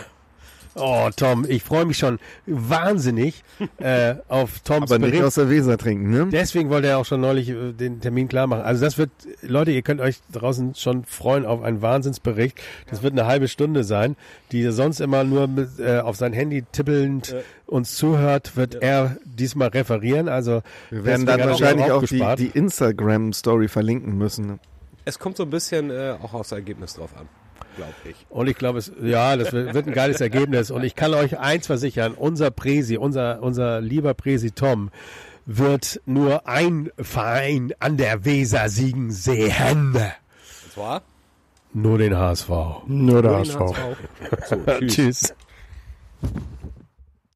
Oh, Tom, ich freue mich schon wahnsinnig äh, auf Toms Aber nicht Bericht. aus der Weser trinken, ne? Deswegen wollte er auch schon neulich äh, den Termin klar machen. Also das wird, Leute, ihr könnt euch draußen schon freuen auf einen Wahnsinnsbericht. Das wird eine halbe Stunde sein, die ihr sonst immer nur mit, äh, auf sein Handy tippelnd uns zuhört, wird er diesmal referieren. Also Wir werden dann wahrscheinlich darauf auch die, die Instagram-Story verlinken müssen. ne? Es kommt so ein bisschen äh, auch aufs Ergebnis drauf an, glaube ich. Und ich glaube, es, ja, das wird ein geiles Ergebnis. Und ich kann euch eins versichern, unser Presi, unser, unser lieber Presi Tom, wird nur ein Verein an der Weser siegen sehen. Und zwar? Nur den HSV. Nur der HSV. HSV. So, tschüss. Tschüss.